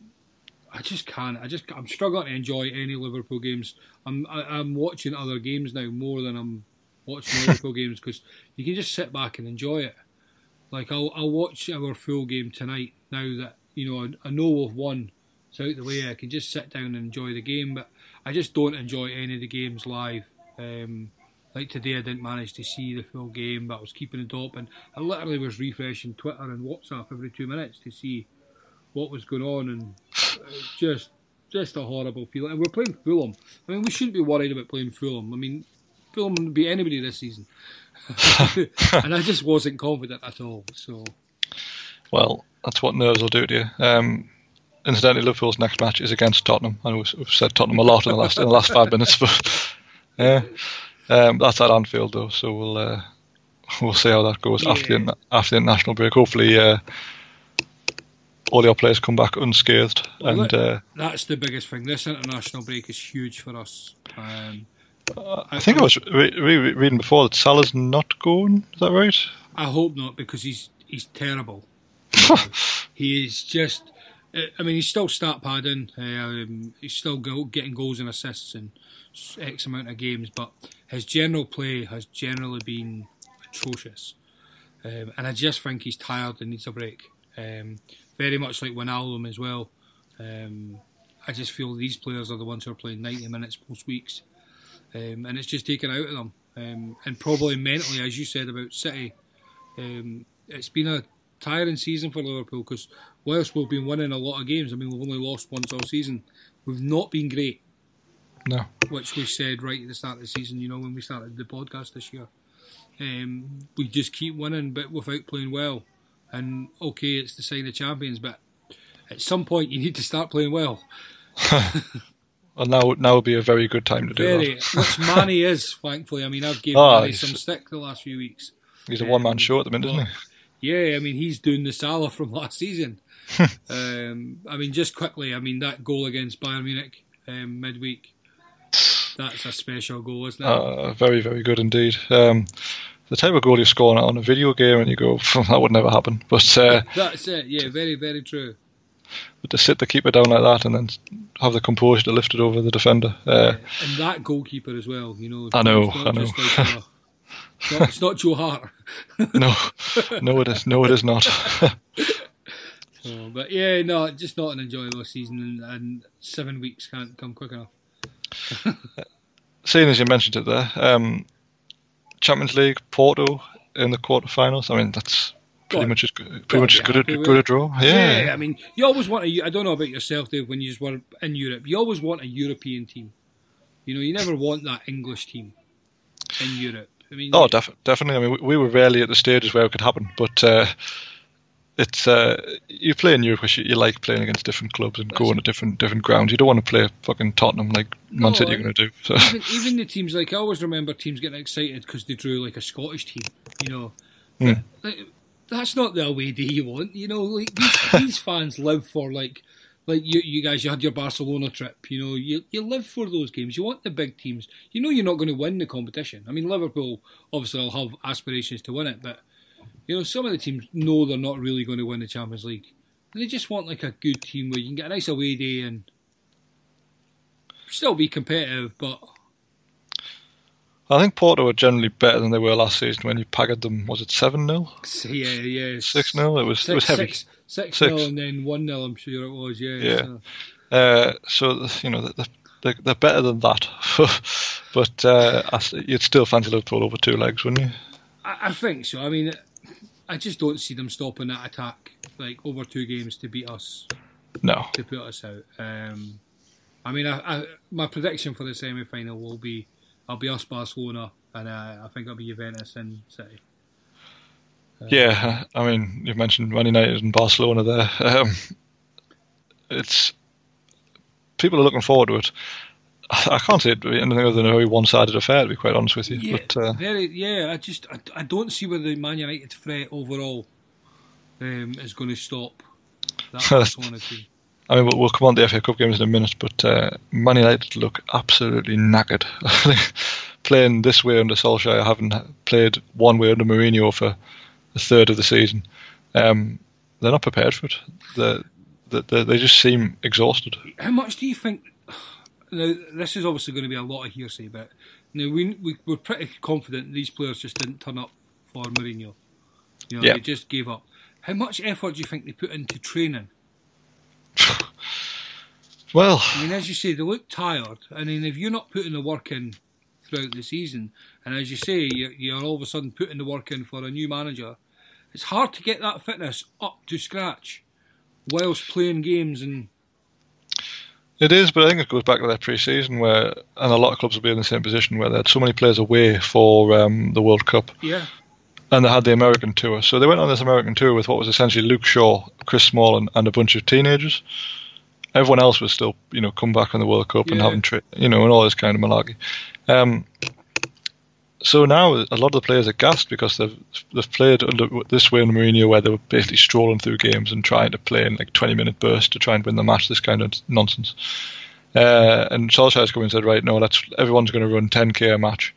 I just can't. I just I'm struggling to enjoy any Liverpool games. I'm I, am i am watching other games now more than I'm watching <laughs> Liverpool games because you can just sit back and enjoy it. Like I'll I'll watch our full game tonight now that you know I, I know we've won. It's out the way. I can just sit down and enjoy the game, but I just don't enjoy any of the games live. Um, like today, I didn't manage to see the full game, but I was keeping it and I literally was refreshing Twitter and WhatsApp every two minutes to see what was going on, and uh, just just a horrible feeling. And we're playing Fulham. I mean, we shouldn't be worried about playing Fulham. I mean, Fulham would be anybody this season, <laughs> and I just wasn't confident at all. So, well, that's what nerves will do to you. Um, incidentally, Liverpool's next match is against Tottenham. I know we've said Tottenham a lot in the last in the last five minutes, but yeah, um, that's at Anfield though. So we'll uh, we'll see how that goes yeah. after the after the international break. Hopefully. Uh, all your players come back unscathed. Well, and uh, that's the biggest thing. This international break is huge for us. Um, I, I, think I, I was re- re- reading before that Salah's not going. Is that right? I hope not because he's he's terrible. <laughs> he is just. Uh, I mean, he's still start padding. Um, he's still go, getting goals and assists in X amount of games, but his general play has generally been atrocious. Um, and I just think he's tired and needs a break. Um, very much like Wijnaldum as well. Um, I just feel these players are the ones who are playing 90 minutes most weeks um, and it's just taken out of them. Um, and probably mentally, as you said about City, it's been a tiring season for Liverpool because whilst we've been winning a lot of games, I mean, we've only lost once all season, we've not been great. No. Which we said right at the start of the season, you know, when we started the podcast this year. Um, we just keep winning, but without playing well. And okay, it's the sign of champions, but at some point you need to start playing well. <laughs> Well, now now would be a very good time to very, do that. which <laughs> Manny is, thankfully. I mean, I've given oh, Manny some stick the last few weeks. He's a um, one man show at the minute, isn't he? Yeah, I mean, he's doing the Salah from last season. <laughs> um, I mean, just quickly, I mean, that goal against Bayern Munich um, midweek, that's a special goal, isn't it? Uh, very, very good indeed. Um, the type of goal you score on a video game and you go, <laughs> that would never happen. But uh, <laughs> That's it, yeah, very, very true. But to sit the keeper down like that and then have the composure to lift it over the defender. Uh, and that goalkeeper as well, you know. I know, I know. Like a, it's, not, it's not Joe Hart. no, no, it is. No, it is not. So, but yeah, no, just not an enjoyable season, and, and seven weeks can't come quick enough. <laughs> Seeing as you mentioned it there, um, Champions League, Porto in the quarterfinals. I mean, that's pretty much as good, pretty much as good, a, good a draw. Yeah. yeah, I mean, you always want a. I don't know about yourself, Dave. When you were in Europe, you always want a European team. You know, you never want that English team in Europe. I mean, oh, def- definitely. I mean, we, we, were rarely at the stages where it could happen, but uh, it's uh, you play in Europe because you, you, like playing against different clubs and going to different different grounds. You don't want to play fucking Tottenham like Man no, City are going to do. So. Even, <laughs> even, the teams like I always remember teams getting excited because they drew like a Scottish team. You know, mm. like, that's not the away day you want. You know, like these, <laughs> these fans live for like like you, you guys, you had your Barcelona trip. You know, you you live for those games. You want the big teams. You know, you're not going to win the competition. I mean, Liverpool obviously will have aspirations to win it, but you know, some of the teams know they're not really going to win the Champions League. And They just want like a good team where you can get a nice away day and still be competitive, but I think Porto were generally better than they were last season when you pagged them. Was it seven 0 Yeah, yeah, six 0 It was six, it was heavy. Six, six, six. 0 and then one 0 I'm sure it was. Yeah. Yeah. So, uh, so you know they're, they're better than that, <laughs> but uh, you'd still fancy Liverpool over two legs, wouldn't you? I, I think so. I mean, I just don't see them stopping that attack like over two games to beat us. No. To put us out. Um, I mean, I, I, my prediction for the semi final will be I'll be us Barcelona, and uh, I think it'll be Juventus and City. Uh, yeah, I mean, you've mentioned Man United and Barcelona there. Um, it's people are looking forward to it. I can't say it anything other than a very one-sided affair, to be quite honest with you. Yeah, but, uh, very. Yeah, I just I, I, don't see where the Man United threat overall um, is going to stop that. <laughs> I mean, we'll, we'll, come on to the FA Cup games in a minute, but uh, Man United look absolutely knackered. <laughs> Playing this way under Solskjaer, having played one way under Mourinho for a third of the season, um, they're not prepared for it. They, they, they just seem exhausted. How much do you think? Now, this is obviously going to be a lot of hearsay, but now we, we we're pretty confident these players just didn't turn up for Mourinho. You know, yeah. they just gave up. How much effort do you think they put into training? <laughs> well, I mean, as you say, they look tired. I mean, if you're not putting the work in throughout the season, and as you say, you're, you're all of a sudden putting the work in for a new manager, it's hard to get that fitness up to scratch whilst playing games and It is, but I think it goes back to their pre-season where, and a lot of clubs will be in the same position where they had so many players away for um, the World Cup, yeah, and they had the American tour. So they went on this American tour with what was essentially Luke Shaw, Chris Smalling, and a bunch of teenagers. Everyone else was still, you know, come back on the World Cup and Yeah. having, tra- you know, and all this kind of malarkey. Um, so now a lot of the players are gassed because they've they've played under this way in Mourinho where they were basically strolling through games and trying to play in like 20 minute bursts to try and win the match. This kind of nonsense. Uh, and Solskjaer's come and said, right, no, that's everyone's going to run 10k a match.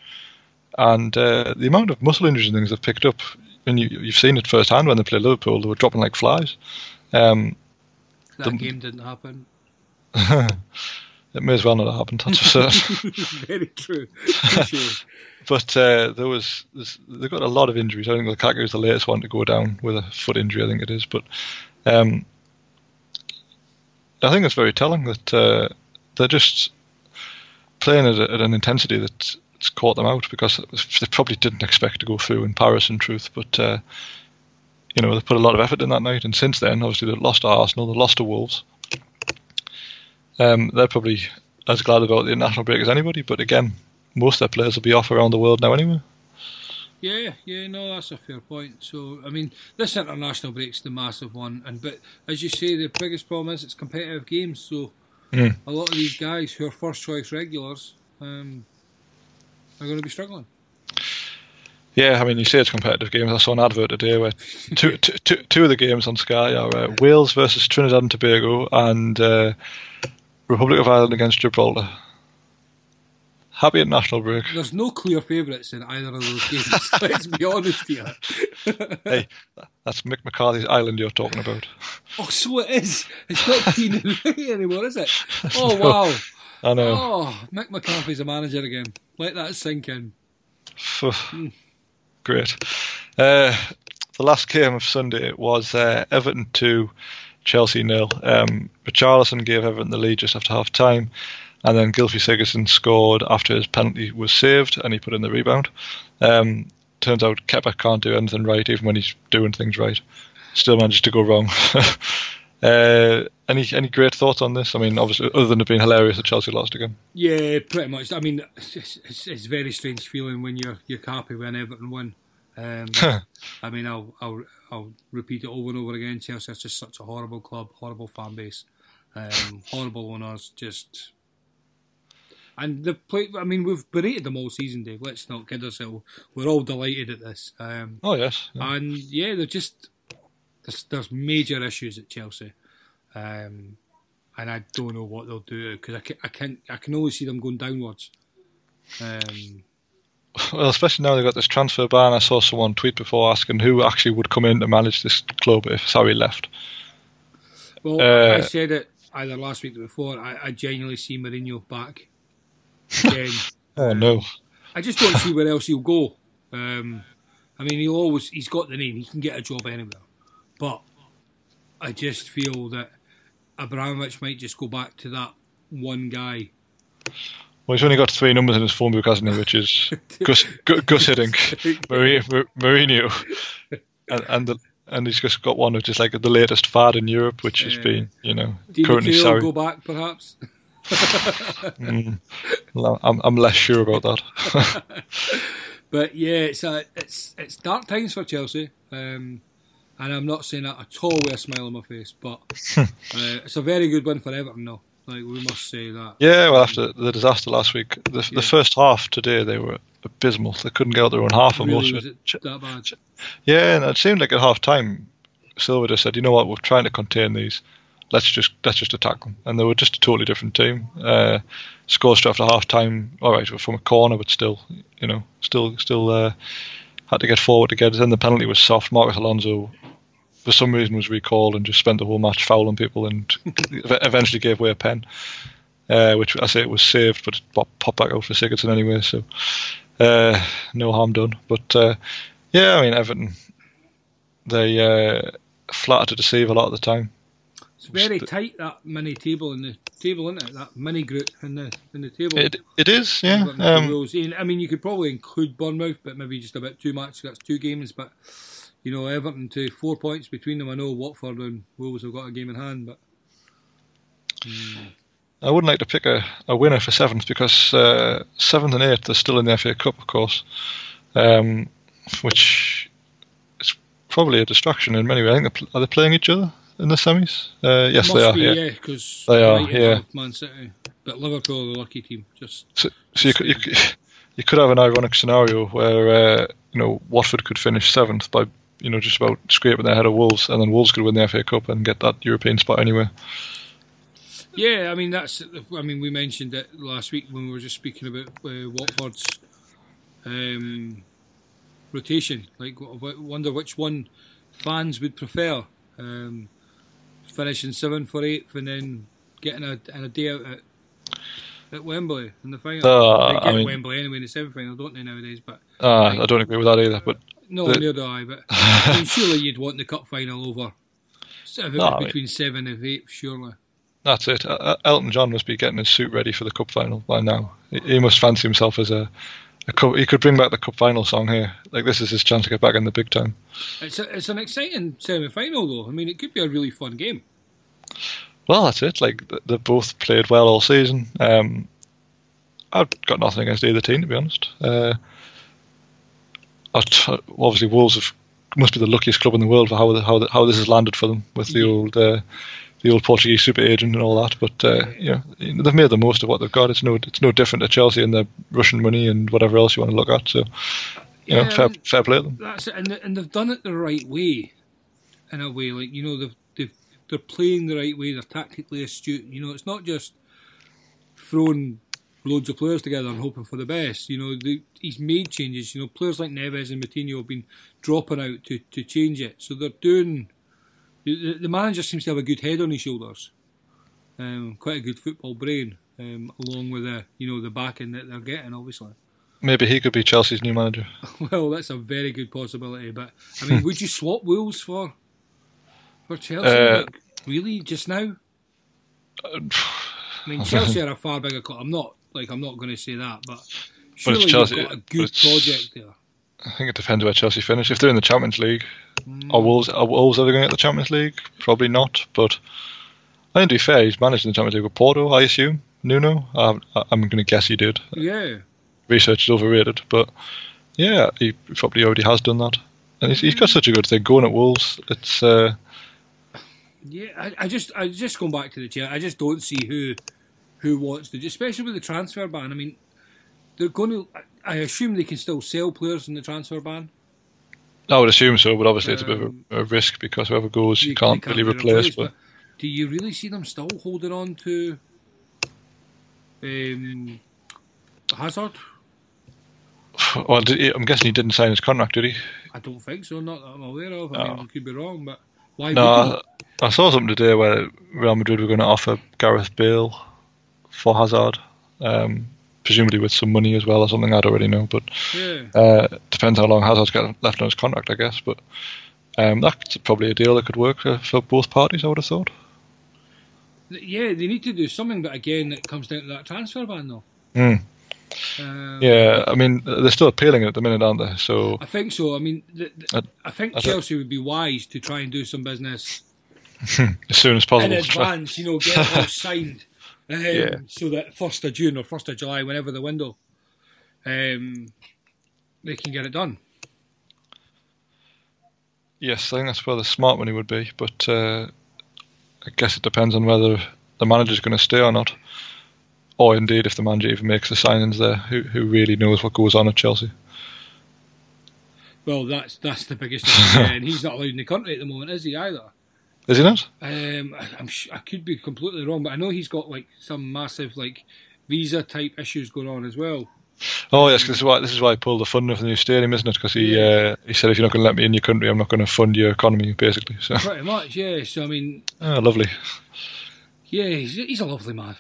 And uh, the amount of muscle injuries and things they've picked up, and you, you've seen it firsthand when they played Liverpool, they were dropping like flies. Um, that The- game didn't happen. <laughs> it may as well not have happened, that's for certain. <laughs> Very true. <laughs> But uh, there was—they've got a lot of injuries. I think Lukaku is the latest one to go down with a foot injury. I think it is, but um, I think it's very telling that uh, they're just playing at, a, at an intensity that's it's caught them out because they probably didn't expect to go through in Paris. In truth, but uh, you know they put a lot of effort in that night, and since then, obviously they've lost to Arsenal, they've lost to Wolves. Um, they're probably as glad about the international break as anybody. But again, most of their players will be off around the world now anyway. Yeah, yeah, no, that's a fair point. So, I mean, this international break's the massive one, and but as you say, the biggest problem is it's competitive games. So, Mm. a lot of these guys who are first choice regulars um, are going to be struggling. Yeah, I mean, you say it's competitive games. I saw an advert today where two, <laughs> two, two, two of the games on Sky are uh, Wales versus Trinidad and Tobago and uh, Republic of Ireland against Gibraltar. Happy international break. There's no clear favourites in either of those games. <laughs> let's be honest here. <laughs> hey, that's Mick McCarthy's island you're talking about. Oh, so it is. It's not <laughs> Keenan Ray anymore, is it? Oh wow. I know. Oh, Mick McCarthy's a manager again. Let that sink in. Great. Uh, the last game of Sunday was uh, Everton 2, Chelsea nil. Um, Richarlison gave Everton the lead just after half time, and then Gylfi Sigurdsson scored after his penalty was saved and he put in the rebound. Um, turns out Kepa can't do anything right, even when he's doing things right. Still manages to go wrong. <laughs> uh, any any great thoughts on this? I mean, obviously, other than it being hilarious that Chelsea lost again. Yeah, pretty much. I mean, it's, it's, it's a very strange feeling when you're you're happy when Everton win. Um, <laughs> I mean, I'll, I'll I'll repeat it over and over again. Chelsea is just such a horrible club, horrible fan base, um, horrible owners. Just and the play. I mean, we've berated them all season, Dave. Let's not kid ourselves. We're all delighted at this. Um, Oh yes, yeah. and yeah, they're just there's, there's major issues at Chelsea, um, and I don't know what they'll do because I can, I can I can only see them going downwards. Um, Well, especially now they've got this transfer ban. I saw someone tweet before asking who actually would come in to manage this club if Sarri left. well, Uh, I said it either last week or before. I, I genuinely see Mourinho back again. <laughs> Oh no. I just don't see where else he'll go. Um, I mean, he'll always he's got the name. He can get a job anywhere, but I just feel that Abramovich might just go back to that one guy. Well, he's only got three numbers in his phone book, hasn't he? Which is <laughs> Gus, Gu- Gus Hiddink, <laughs> Mourinho, and and, the, and he's just got one of just like the latest fad in Europe, which has been, you know, Di currently sorry. go back perhaps. <laughs> Well, I'm I'm less sure about that. But yeah, it's a, it's it's dark times for Chelsea, um, and I'm not saying that at all with a smile on my face. But uh, it's a very good win for Everton, though. Like we must say that. yeah, well, after the disaster last week, the Yeah. the first half today they were abysmal. They couldn't get out their own half most really, was it. that bad? Yeah, and it seemed like at half time, Silva just said, "You know what? We're trying to contain these. Let's just let's just attack them." And they were just a totally different team. Uh, scored straight after half time. All right, from a corner, but still, you know, still still uh, had to get forward to get it. Then the penalty was soft. Marcos Alonso, for some reason, was recalled and just spent the whole match fouling people, and <laughs> eventually gave away a pen. Uh, which I say it was saved, but it pop- popped back out for Sigurdsson anyway. So uh, no harm done. But uh, yeah, I mean Everton, they uh, flatter to deceive a lot of the time. It's very tight that mini table in the table, isn't it? That mini group in the in the table. It it is, yeah. Um. I mean, you could probably include Bournemouth, but maybe just a bit too much. That's two games, but you know, Everton to four points between them. I know Watford and Wolves have got a game in hand, but. Mm. I wouldn't like to pick a, a winner for seventh because uh, seventh and eighth are still in the FA Cup, of course, um, which is probably a distraction in many ways. I think they're, they playing each other in the semis? Uh, yes, Must they are. Be, yeah, yeah, because they are. Yeah, Man City, but Liverpool are the lucky team. Just so, so you, could, you, could, <laughs> you could have an ironic scenario where uh, you know Watford could finish seventh by you know just about scraping their head of Wolves, and then Wolves could win the FA Cup and get that European spot anyway. Yeah, I mean that's. I mean we mentioned it last week when we were just speaking about uh, Watford's um, rotation. Like, wonder which one fans would prefer: um, finishing seventh for eighth and then getting a, a day out at, at Wembley in the final. Uh, they get I mean, Wembley anyway in the semi final, don't they nowadays? But uh, I don't agree with that either. But no, the, neither do I. But I mean, <laughs> surely you'd want the cup final over. If it No, I mean- between seven and eight, surely. That's it. Uh, Elton John must be getting his suit ready for the cup final by now. He, he must fancy himself as a, a cup, he could bring back the cup final song here. Like this is his chance to get back in the big time. It's a, it's an exciting semi final though. I mean, it could be a really fun game. Well, that's it. Like they've both played well all season. Um, I've got nothing against either team to be honest. Uh, obviously, Wolves have, must be the luckiest club in the world for how the, how the, how this has landed for them with the old uh, the old Portuguese super agent and all that. But uh, know, they've made the most of what they've got. It's no it's no different to Chelsea and their Russian money and whatever else you want to look at. So you know, fair, fair play to them. That's it, and and they've done it the right way, in a way. Like you know, they've they've they're playing the right way. They're tactically astute. You know, it's not just throwing loads of players together and hoping for the best. You know, they, he's made changes. You know, players like Neves and Moutinho have been dropping out to, to change it. So they're doing. The, the manager seems to have a good head on his shoulders, um, quite a good football brain, um, along with the you know the backing that they're getting, obviously. Maybe he could be Chelsea's new manager. <laughs> Well, that's a very good possibility. But I mean, would you swap Wolves for for Chelsea? Uh, like, really, just now? I mean, <sighs> Chelsea are a far bigger club. I'm not like I'm not going to say that, but surely Chelsea- you've got a good project there. I think it depends where Chelsea finish. If they're in the Champions League, are Wolves are Wolves ever going to get the Champions League? Probably not. But I think to be fair, he's managed in the Champions League with Porto. I assume Nuno. Um, I- I'm going to guess he did. Yeah, Research is overrated, but yeah, he probably already has done that. And he's, he's got such a good thing going at Wolves. It's uh, yeah. I, I just I just going back to the chair. I just don't see who who wants to, especially with the transfer ban. I mean, they're going to. I assume they can still sell players in the transfer ban. I would assume so, but obviously it's a bit of Um, a, a risk because whoever goes, you, they can't, really be replace. replaced, But do you really see them still holding on to um, Hazard? <sighs> well, I'm guessing he didn't sign his contract, did he? I don't think so. Not that I'm aware of. I No. mean, we could be wrong, but why? No, would I, I saw something today where Real Madrid were going to offer Gareth Bale for Hazard, um, presumably with some money as well or something. I don't really know, but? Yeah. uh, depends how long Hazard's got left on his contract, I guess. But um, that's probably a deal that could work uh, for both parties. I would have thought. Yeah, they need to do something, but again, it comes down to that transfer ban, though. Mm. Um, Yeah, I mean they're still appealing at the minute, aren't they? So I think so. I mean, I- I think I Chelsea would be wise to try and do some business <laughs> as soon as possible. in advance. You know, get it all signed, <laughs> um, Yeah. so that first of June or first of July, whenever the window, um, they can get it done. Yes, I think that's where the smart money would be, but uh, I guess it depends on whether the manager's going to stay or not, or indeed if the manager even makes the signings there. Who who really knows what goes on at Chelsea? Well, that's that's the biggest yeah, and he's not allowed in the country at the moment, is he either? Is he not? Um, I- I'm sh- I could be completely wrong, but I know he's got like some massive like visa type issues going on as well. Oh yes, 'cause this is why this is why he pulled the funding for the new stadium, isn't it? Because he uh, he said if you're not going to let me in your country, I'm not going to fund your economy, basically. So Pretty much, yeah. So I mean, oh, lovely. yeah, he's, he's a lovely man.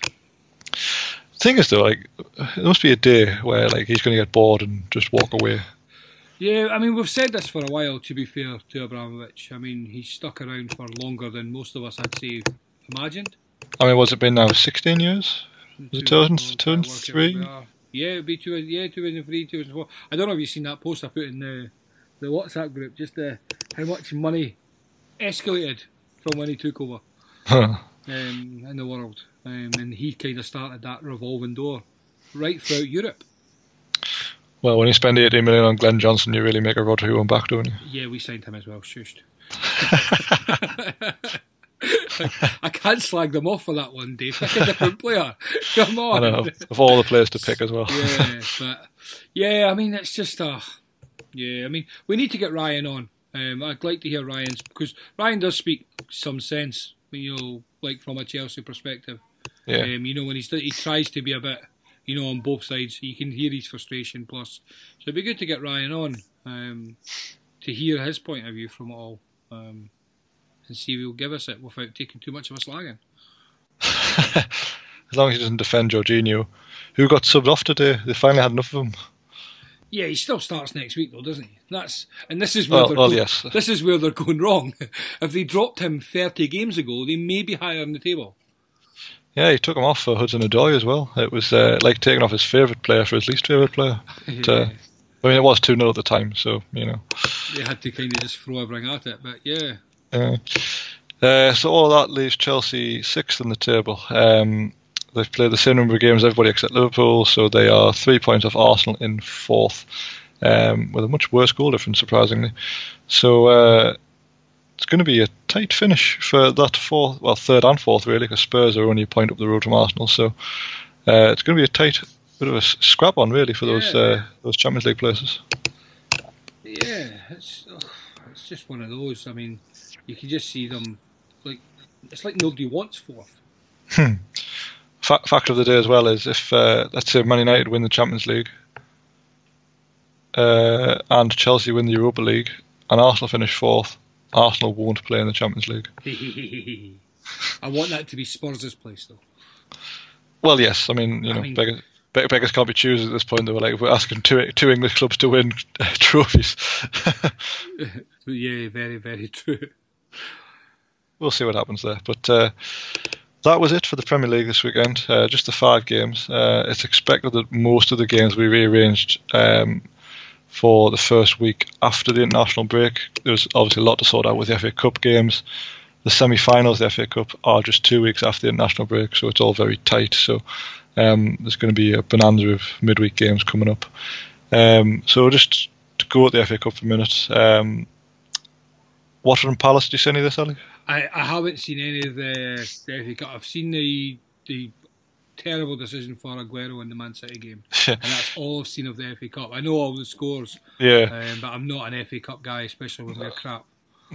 Thing is though, like there must be a day where like he's going to get bored and just walk away. Yeah, I mean, we've said this for a while. To be fair to Abramovich, I mean, he's stuck around for longer than most of us had say imagined. I mean, what's it been now? 16 years? Was it 2000 Work out 2003? where we are. Yeah, it'd be two, yeah, 2003, 2004. I don't know if you've seen that post I put in the the WhatsApp group just uh, how much money escalated from when he took over <laughs> um, in the world, um, and he kind of started that revolving door right throughout Europe. Well, when you spend 18 million on Glenn Johnson, you really make a Rodri one back, don't you? Yeah, we signed him as well. Shushed. <laughs> I can't slag them off for that one, Dave. Pick a different player. <laughs> Come on. I know, of all the players to pick as well. yeah, <laughs> but yeah, I mean, it's just uh yeah. I mean, we need to get Ryan on. Um, I'd like to hear Ryan's because Ryan does speak some sense. You know, like from a Chelsea perspective. Yeah. Um, you know, when he's he tries to be a bit, you know, on both sides, you can hear his frustration. Plus, so it'd be good to get Ryan on um, to hear his point of view from it all. Um, and see if he'll give us it without taking too much of a slagging. <laughs> as long as he doesn't defend Jorginho, who got subbed off today. They finally had enough of him. Yeah, he still starts next week though, doesn't he? That's and this is where Well, they're well, go- yes. this is where they're going <laughs> wrong. if they dropped him thirty games ago, they may be higher on the table. Yeah, he took him off for Hudson Odoi as well. It was uh, like taking off his favourite player for his least favourite player. <laughs> But, uh, I mean, it was 2 0 at the time, so, you know. They had to kind of just throw everything at it, but yeah, Uh, uh, so all that leaves Chelsea sixth in the table. Um, they've played the same number of games as everybody except Liverpool, so they are three points off Arsenal in fourth, um, with a much worse goal difference, surprisingly. So uh, it's going to be a tight finish for that fourth, well, third and fourth, really, because Spurs are only a point up the road from Arsenal. So uh, it's going to be a tight bit of a scrap on, really, for those Yeah. uh, those Champions League places. yeah, it's ugh, it's just one of those. I mean, you can just see them like it's like nobody wants fourth. Fa- fact of the day as well is if uh, let's say Man United win the Champions League uh, and Chelsea win the Europa League and Arsenal finish fourth, Arsenal won't play in the Champions League. <laughs> I want that to be Spurs' place though. Well, yes, I mean you I know mean- beggars, beggars can't be choosers at this point. They were like we're asking two two English clubs to win <laughs> trophies. <laughs> Yeah, very very true. we'll see what happens there. But uh, that was it for the Premier League this weekend. Uh, just the five games. Uh, it's expected that most of the games will be rearranged um, for the first week after the international break. There's obviously a lot to sort out with the FA Cup games. The semi-finals of the FA Cup are just two weeks after the international break, so it's all very tight. So um, there's going to be a bonanza of midweek games coming up. Um, so just to go at the FA Cup for a minute. Um, Watford and Palace, do you see any of this, Ali? I, I haven't seen any of the, the FA Cup. I've seen the the terrible decision for Aguero in the Man City game, <laughs> and that's all I've seen of the FA Cup. I know all the scores, yeah. um, but I'm not an FA Cup guy, especially with they're crap.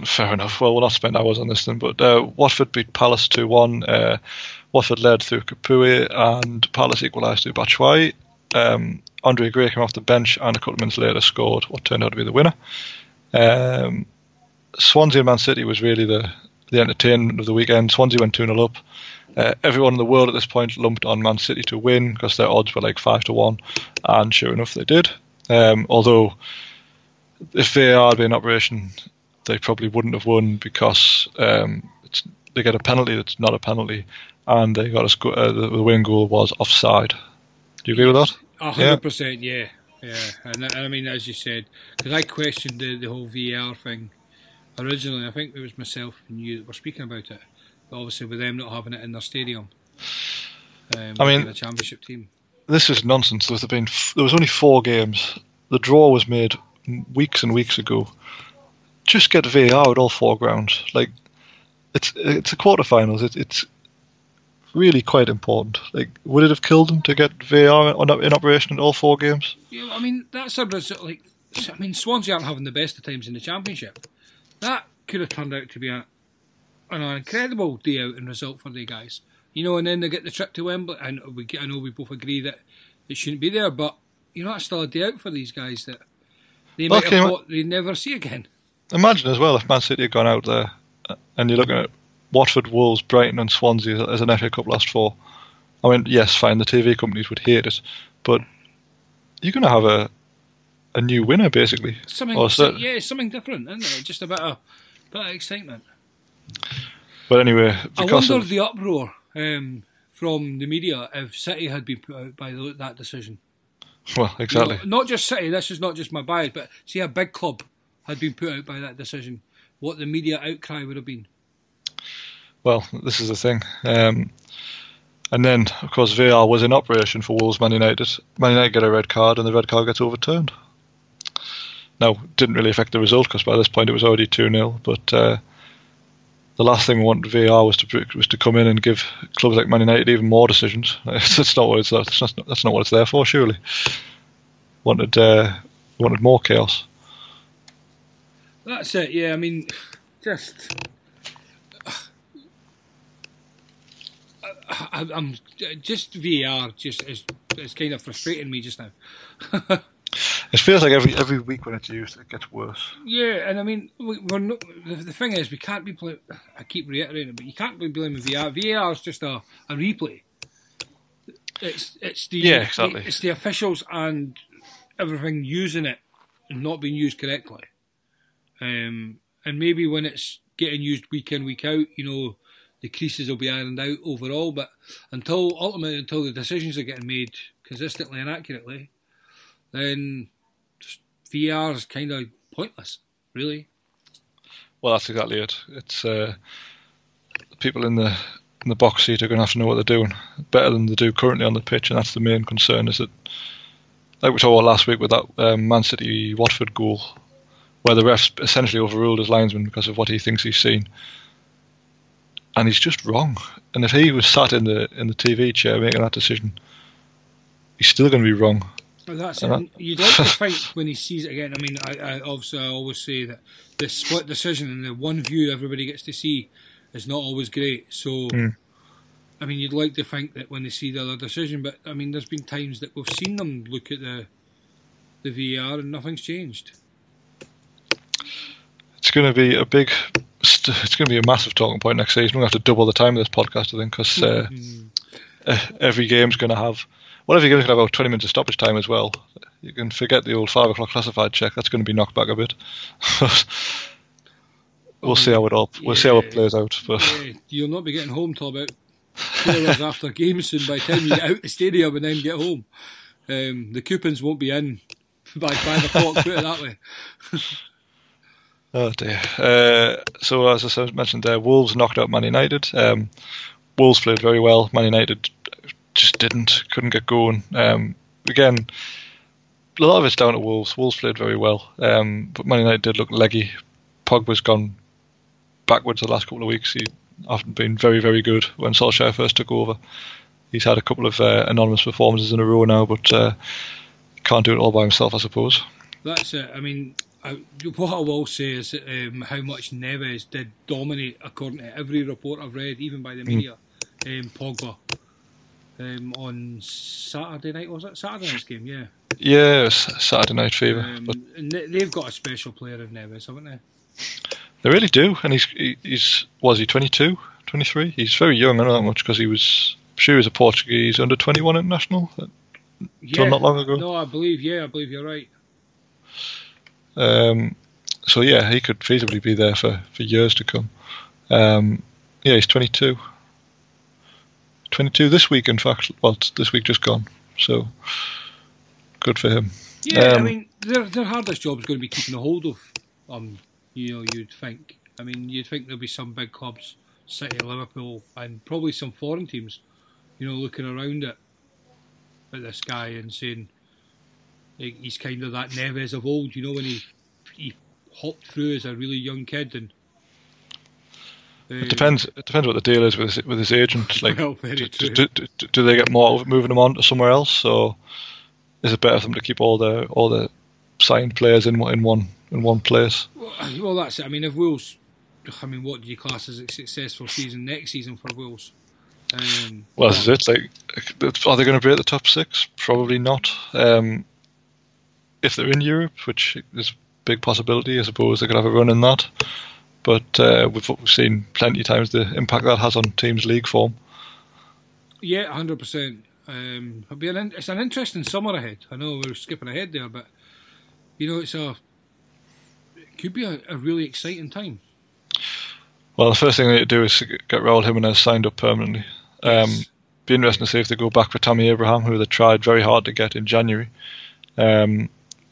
Fair enough. Well, we'll not spend hours on this then. But uh, Watford beat Palace 2 1. Uh, Watford led through Capoue and Palace equalised through Batshuayi. Um, Andre Gray came off the bench and a couple of minutes later scored what turned out to be the winner. Um, Swansea and Man City was really the, the entertainment of the weekend. Swansea went 2 0 up. Uh, everyone in the world at this point lumped on Man City to win because their odds were like 5 to 1. And sure enough, they did. Um, although, if VAR had been in operation, they probably wouldn't have won because um, it's, they get a penalty that's not a penalty, and they got a sco- uh, the, the winning goal was offside. Do you agree with that? Hundred percent, yeah, yeah. And, and I mean, as you said, because I questioned the, the whole VAR thing originally. I think it was myself and you that were speaking about it. But obviously, with them not having it in their stadium, um, I mean- the championship team. This is nonsense. There's been f- there was only four games. The draw was made weeks and weeks ago. Just get VAR at all four grounds. Like it's it's a quarterfinals. It, it's really quite important. Like would it have killed them to get VAR on, in operation in all four games? Yeah, I mean that's a result. Like, I mean, Swansea aren't having the best of times in the championship. That could have turned out to be a, an incredible day out and result for the guys. You know, and then they get the trip to Wembley. And we, get- I know we both agree that it shouldn't be there, but you know, that's still a day out for these guys that they might have thought they'd never see again. Imagine as well if Man City had gone out there and you're looking at Watford, Wolves, Brighton, and Swansea as an FA Cup last four. I mean, yes, fine, the TV companies would hate it, but you're going to have a a new winner basically. Something, yeah, something different, isn't it? Just a bit of, bit of excitement. But anyway, I wonder of, the uproar um, from the media if City had been put out by the, that decision. well, exactly. You know, not just City. This is not just my bias, but see a big club had been put out by that decision, what the media outcry would have been. Well, this is the thing. Um, and then, of course, VAR was in operation for Wolves Man United. Man United get a red card, and the red card gets overturned. Now, didn't really affect the result because by this point it was already 2 0. But uh, the last thing we want VAR was to was to come in and give clubs like Man United even more decisions. <laughs> that's not what it's that's not, that's not what it's there for. Surely, wanted uh, wanted more chaos. That's it. Yeah, I mean, just <sighs> I, am just VAR just is, is kind of frustrating me just now. <laughs> it feels like every every week when it's used, it gets worse. Yeah, and I mean, we're not, the, the thing is, we can't be. Play, I keep reiterating, but you can't be blaming VAR. VAR is just a, a replay. It's it's the yeah exactly. It's the officials and everything using it and not being used correctly. Um, and maybe when it's getting used week in week out, you know, the creases will be ironed out overall. But until ultimately, until the decisions are getting made consistently and accurately, then VAR is kind of pointless, really. Well, that's exactly it. It's uh, people in the in the box seat are going to have to know what they're doing better than they do currently on the pitch, and that's the main concern. Is that like we about last week with that um, Man City Watford goal, where the ref essentially overruled his linesman because of what he thinks he's seen and he's just wrong. And if he was sat in the in the TV chair making that decision, he's still going to be wrong. That's it. You'd like to <laughs> think when he sees it again. I mean, I, I obviously I always say that the split decision and the one view everybody gets to see is not always great. So, mm. I mean, you'd like to think that when they see the other decision, but I mean, there's been times that we've seen them look at the the VAR and nothing's changed. It's going to be a big it's going to be a massive talking point next season. We're going to have to double the time of this podcast, I think, because uh, mm-hmm. every game's going to have. Well, every game's going to have about 20 minutes of stoppage time as well. You can forget the old 5 o'clock classified check. That's going to be knocked back a bit. <laughs> we'll see how it all. We'll yeah, see how it plays out. But yeah, you'll not be getting home till about two hours after <laughs> game soon. By the time you get out the stadium and then get home, um, the coupons won't be in by five o'clock. Put it that way. Oh dear. Uh, so as I mentioned there, Wolves knocked out Man United. Um, Wolves played very well. Man United just didn't, couldn't get going. Um, again, a lot of it's down to Wolves. Wolves played very well, um, but Man United did look leggy. Pogba's gone backwards the last couple of weeks. He hasn't been very, very good when Solskjaer first took over. He's had a couple of uh, anonymous performances in a row now, but uh, can't do it all by himself, I suppose. That's it. I mean, I, what I will say is um, how much Neves did dominate, according to every report I've read, even by the hmm. media. Mm. Um, Pogba um, on Saturday night was it Saturday night's game? Yeah. Yeah, Saturday night fever. Um, but and they've got a special player in Neves, haven't they? They really do, and he's he's was he 22, 23? He's very young. I know that much because he was sure he was a Portuguese under 21 international. Yeah, not long ago. No, I believe. Yeah, I believe you're right. Um, so yeah, he could feasibly be there for, for years to come. Um, yeah, he's 22. 22 this week, in fact. Well, this week just gone. So good for him. Yeah, um, I mean, their their hardest job is going to be keeping a hold of. Um, you know, you'd think. I mean, you'd think there'll be some big clubs, City, Liverpool, and probably some foreign teams. You know, looking around at at this guy and saying, he's kind of that Neves of old, you know, when he he hopped through as a really young kid and. It depends. It depends what the deal is with his, with his agent. <laughs> Like, well, do, do, do, do, they get more moving him on to somewhere else, or is it better for them to keep all the all the signed players in in one in one place? Well, well that's it. I mean, if Wolves, I mean, what do you class as a successful season next season for Wolves? Um, well, this is it. Like, are they going to be at the top six? Probably not. Um, if they're in Europe, which is a big possibility, I suppose they could have a run in that. But uh, we've, we've seen plenty of times the impact that has on teams' league form. Yeah, hundred percent. Um, an, it's an interesting summer ahead. I know we're skipping ahead there, but you know, it's a it could be a, a really exciting time. Well, the first thing they need to do is get Raul Jimenez signed up permanently. Um, yes. Be interesting to see if they go back for Tammy Abraham, who they tried very hard to get in January. Um,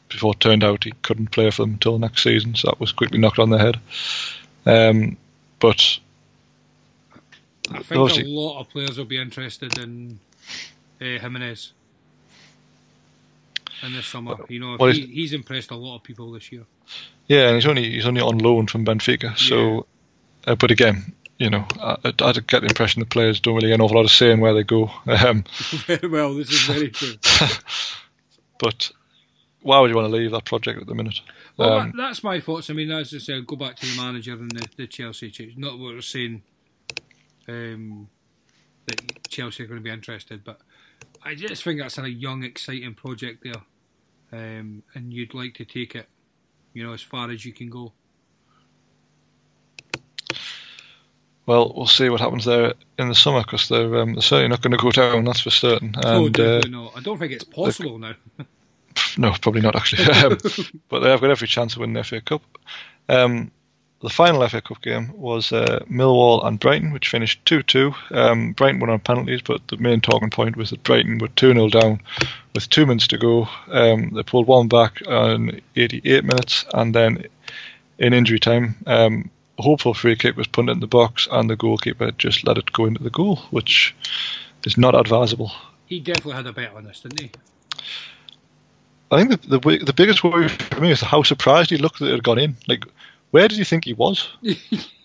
before it turned out he couldn't play for them until next season. So that was quickly knocked on the head. Um, but I think a lot of players will be interested in uh, Jimenez in this summer. You know, Well, he, he's- impressed a lot of people this year. yeah, and he's only he's only on loan from Benfica. So, uh, but again, you know, I, I I get the impression the players don't really get an awful lot of say in where they go. <laughs> Um, <laughs> well, this is very true. <laughs> but why would you want to leave that project at the minute? Well, Um, that, that's my thoughts. I mean, as I said, go back to the manager and the, the Chelsea. ch- Not what we're saying um, that Chelsea are going to be interested, but I just think that's a young, exciting project there, um, and you'd like to take it, you know, as far as you can go. Well, we'll see what happens there in the summer because they're, um, they're certainly not going to go down. That's for certain. oh, And uh, definitely not. I don't think it's possible now. <laughs> <laughs> no, probably not actually. <laughs> um, but they have got every chance of winning the FA Cup. Um, the final FA Cup game was uh, Millwall and Brighton, which finished 2 2. Um, Brighton won on penalties, but the main talking point was that Brighton were 2 0 down with two minutes to go. Um, they pulled one back on 88 minutes, and then in injury time, um, a hopeful free kick was punted in the box, and the goalkeeper just let it go into the goal, which is not advisable. He definitely had a bet on this, didn't he? I think the, the the biggest worry for me is how surprised he looked that it had gone in. Like, where did you think he was? <laughs> yeah,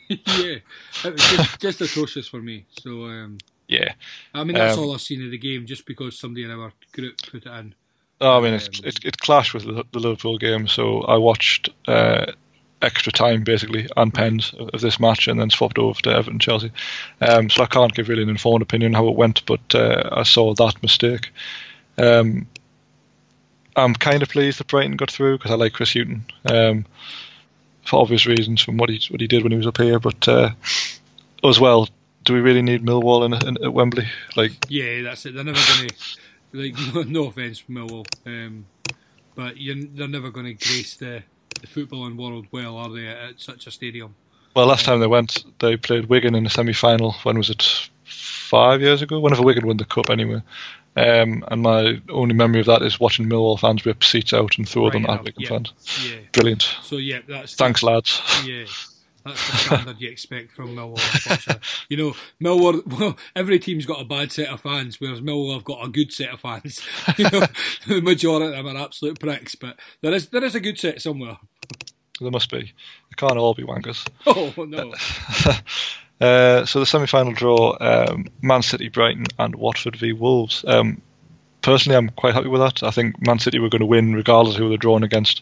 it was just, just atrocious for me. So, um, Yeah. I mean, that's Um, all I've seen of the game, just because somebody in our group put it in. Oh, I mean, it's, Um, it, it clashed with the, Liverpool game, so I watched uh, extra time basically and pens of, of this match, and then swapped over to Everton Chelsea. Um, so I can't give really an informed opinion how it went, but uh, I saw that mistake. Um, I'm kind of pleased that Brighton got through because I like Chris Hughton um, for obvious reasons from what he what he did when he was up here, but uh, as well. Do we really need Millwall in, in, at Wembley? Like, Yeah, that's it. They're never going to, like, <laughs> no, no offence, Millwall, um, but you're, they're never going to grace the, the footballing world well, are they, at such a stadium? Well, last time they went, they played Wigan in the semi-final. When was it? Five years ago. Whenever Wigan won the cup, anyway. Um, and my only memory of that is watching Millwall fans rip seats out and throw Right them at Wigan yeah. fans. Yeah. Brilliant. So yeah, that's Thanks, that's, lads. <laughs> Yeah, that's the standard you expect from Millwall. You know, Millwall. <laughs> Well, every team's got a bad set of fans, whereas Millwall have got a good set of fans. <laughs> you know, the majority of them are absolute pricks, but there is there is a good set somewhere. There must be. They can't all be wankers. Oh no! Uh, so the semi-final draw: um, Man City, Brighton, and Watford v Wolves. Um, personally, I'm quite happy with that. I think Man City were going to win regardless of who they're drawn against,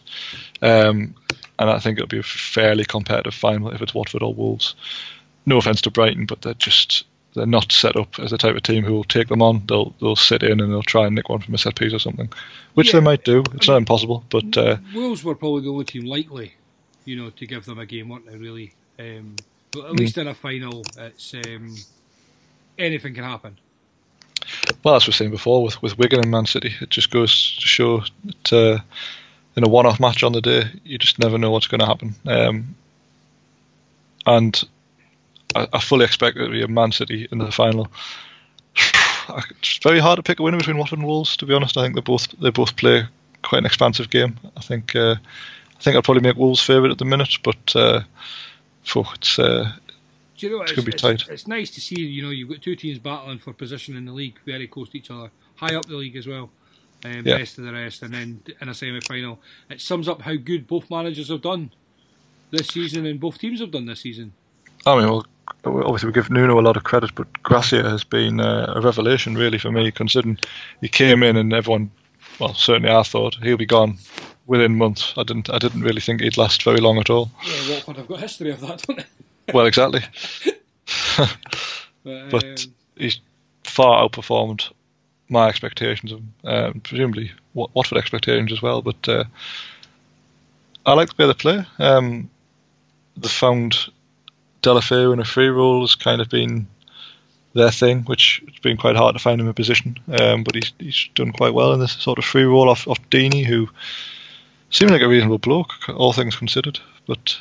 um, and I think it'll be a fairly competitive final if it's Watford or Wolves. No offense to Brighton, but they're just they're not set up as the type of team who will take them on. They'll they'll sit in and they'll try and nick one from a set piece or something, which Yeah. they might do. It's not impossible, but uh, Wolves were probably the only team likely, you know, to give them a game, weren't they? Really, um, but at least in a final, it's um, anything can happen. Well, as we were saying before, with, with Wigan and Man City, it just goes to show that uh, in a one-off match on the day, you just never know what's going to happen. Um, and I, I fully expect it to be a Man City in the final. <sighs> It's very hard to pick a winner between Watford and Wolves. To be honest, I think they both they both play quite an expansive game. I think uh, I think I'd probably make Wolves favourite at the minute, but uh, phew, it's uh, Do you know what? It's it's, tight. it's nice to see. You know, you've got two teams battling for position in the league, very close to each other, high up the league as well. Um, Yeah. Best of the rest, and then in a semi-final, it sums up how good both managers have done this season, and both teams have done this season. I mean, well, obviously we give Nuno a lot of credit, but Gracia has been uh, a revelation really for me, considering he came in and everyone, well, certainly I thought he'll be gone within months. I didn't, I didn't really think he'd last very long at all. Yeah, Watford have got history of that, don't they? <laughs> Well, exactly, <laughs> But, but um, he's far outperformed my expectations of him, um, presumably Wat- Watford expectations as well. But uh, I like the way they play. Um, they found Deulofeu in a free role has kind of been their thing, which it's been quite hard to find him a position. Um, but he's he's done quite well in this sort of free role off, off Deeney, who seemed like a reasonable bloke, all things considered. But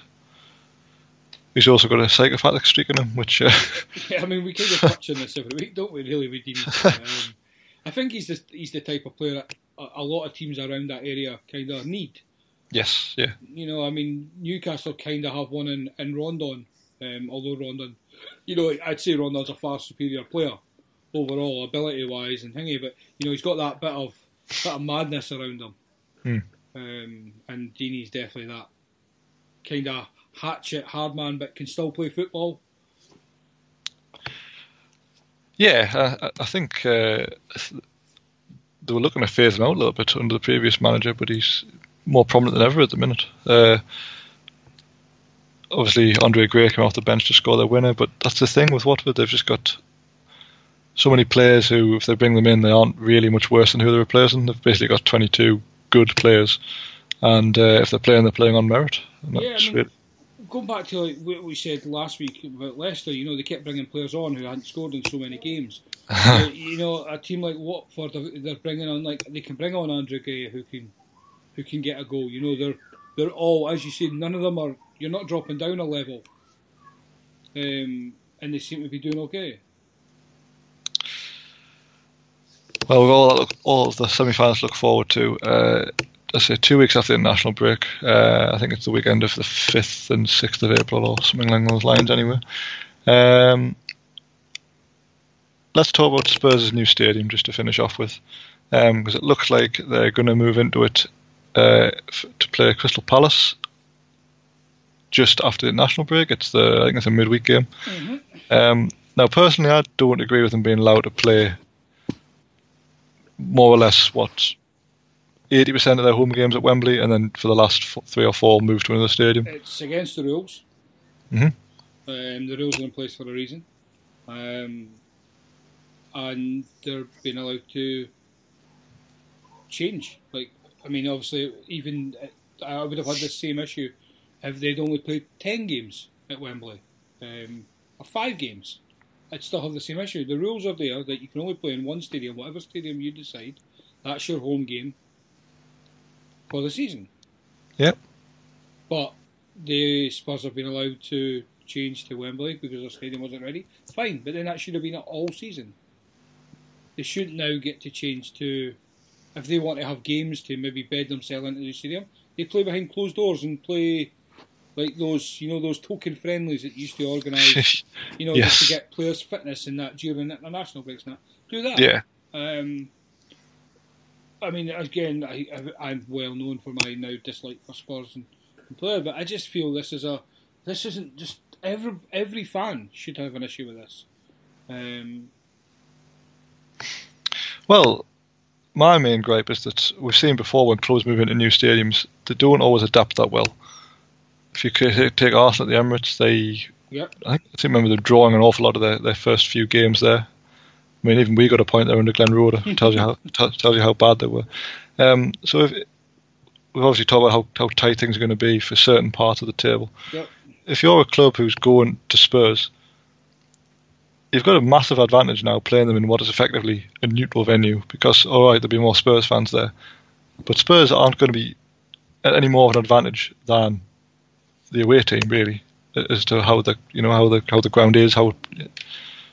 he's also got a psychopathic streak in him, which uh, <laughs> yeah, I mean, we kind of touch on this every week, don't we? Really, we Deeney. <laughs> Um, I think he's the he's the type of player that a, a lot of teams around that area kind of need. Yes, yeah. You know, I mean, Newcastle kind of have one in, in Rondon, um, although Rondon, you know, I'd say Rondon's a far superior player overall, ability wise and thingy, but, you know, he's got that bit of bit of madness around him. Hmm. Um, and Deeney's definitely that kind of hatchet, hard man, but can still play football. Yeah, I, I think uh, they were looking to phase him out a little bit under the previous manager, but he's more prominent than ever at the minute. Uh, obviously, Andre Gray came off the bench to score their winner, but that's the thing with Watford. They've just got so many players who, if they bring them in, they aren't really much worse than who they're replacing. They've basically got 22 good players, and uh, if they're playing, they're playing on merit. yeah, I mean, going back to like what we said last week about Leicester, you know, they kept bringing players on who hadn't scored in so many games. <laughs> uh, you know, a team like Watford, they're bringing on like they can bring on Andre Gray who can who can get a goal. You know, they're they're all as you said, none of them are. You're not dropping down a level, um, and they seem to be doing okay. Well, we've all all of the semi-finals look forward to. Uh, I say two weeks after the national break. Uh, I think it's the weekend of the fifth and sixth of April, or something along those lines. Anyway, um, let's talk about Spurs' new stadium just to finish off with, because um, it looks like they're going to move into it uh, f- to play Crystal Palace just after the national break. It's the I think it's a midweek game. Mm-hmm. Um, now, personally, I don't agree with them being allowed to play more or less what eighty percent of their home games at Wembley, and then for the last f- three or four move to another stadium. It's against the rules. Mhm. Um, the rules are in place for a reason, um, and they're being allowed to change. I mean, obviously, even uh, I would have had the same issue if they'd only played ten games at Wembley, um, or five games. I'd still have the same issue. The rules are there that you can only play in one stadium, whatever stadium you decide. That's your home game for the season. Yep. But the Spurs have been allowed to change to Wembley because their stadium wasn't ready. Fine, but then that should have been all season. They shouldn't now get to change to, if they want to have games to maybe bed themselves into the stadium, they play behind closed doors and play like those, you know, those token friendlies that used to organise, <laughs> you know, Yes. just to get players' fitness and that during international breaks and that. Do that. Yeah, Um, I mean, again, I, I, I'm well known for my now dislike for Spurs and, and player, but I just feel this is a this isn't just every every fan should have an issue with this. Um, Well, my main gripe is that we've seen before when clubs move into new stadiums, they don't always adapt that well. If you take Arsenal at the Emirates, they yep. I think I remember them drawing an awful lot of their, their first few games there. I mean, even we got a point there under Glenn Roeder. tells you how <laughs> t- tells you how bad they were. Um, so if, we've obviously talked about how, how tight things are going to be for certain parts of the table. Yep. If you're a club who's going to Spurs, you've got a massive advantage now playing them in what is effectively a neutral venue because all right, there'll be more Spurs fans there, but Spurs aren't going to be any more of an advantage than the away team really as to how the you know how the how the ground is, how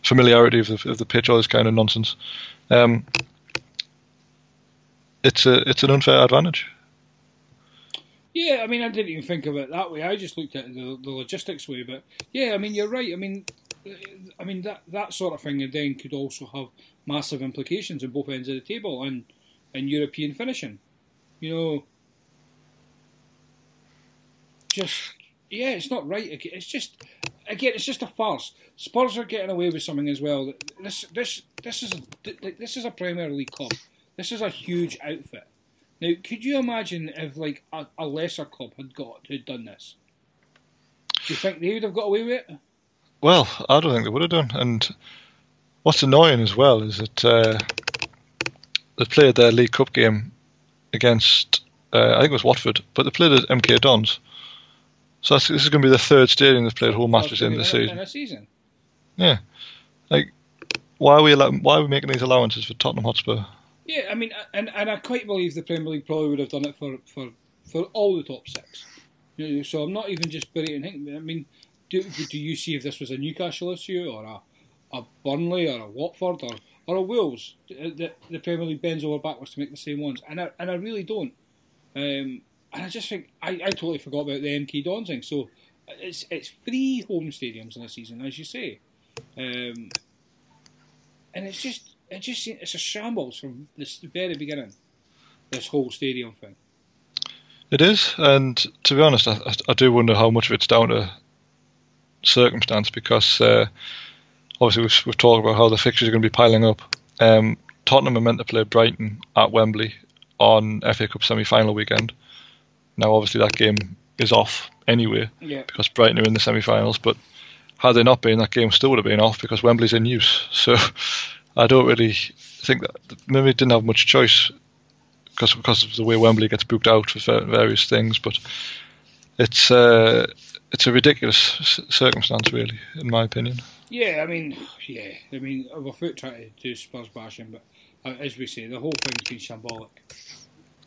familiarity of the, of the pitch, all this kind of nonsense. Um, it's a it's an unfair advantage. Yeah, I mean, I didn't even think of it that way. I just looked at the, the logistics way. But yeah, I mean, you're right. I mean, I mean that that sort of thing then could also have massive implications on both ends of the table and and European finishing. You know, just yeah, it's not right. It's just again, it's just a farce. Spurs are getting away with something as well. This this this is this is a Premier League club. This is a huge outfit. Now, could you imagine if like a, a lesser club had got had done this? Do you think they would have got away with it? Well, I don't think they would have done. And what's annoying as well is that uh, they played their League Cup game against uh, I think it was Watford, but they played at MK Dons. So that's, this is going to be the third stadium they've played home matches in this In season. season. Yeah, like why are we allow- why are we making these allowances for Tottenham Hotspur? Yeah, I mean, and and I quite believe the Premier League probably would have done it for for, for all the top six. You know, so I'm not even just berating him. I mean, do do you see if this was a Newcastle issue or a a Burnley or a Watford or, or a Wolves, the, the Premier League bends over backwards to make the same ones, and I, and I really don't. Um, and I just think I, I totally forgot about the MK Dons thing. So it's it's three home stadiums in a season, as you say, um, and it's just it just it's a shambles from this very beginning. This whole stadium thing. It is, and to be honest, I, I do wonder how much of it's down to circumstance because uh, obviously we've, we've, talked about how the fixtures are going to be piling up. Um, Tottenham are meant to play Brighton at Wembley on FA Cup semi-final weekend. Now, obviously, that game is off anyway yeah. because Brighton are in the semi-finals. But had they not been, that game still would have been off because Wembley's in use. <laughs> So I don't really think that maybe didn't have much choice because because of the way Wembley gets booked out for various things. But it's uh, it's a ridiculous circumstance, really, in my opinion. Yeah, I mean, yeah, I mean, we're foot trying to do Spurs bashing, but uh, as we say, the whole thing's been shambolic,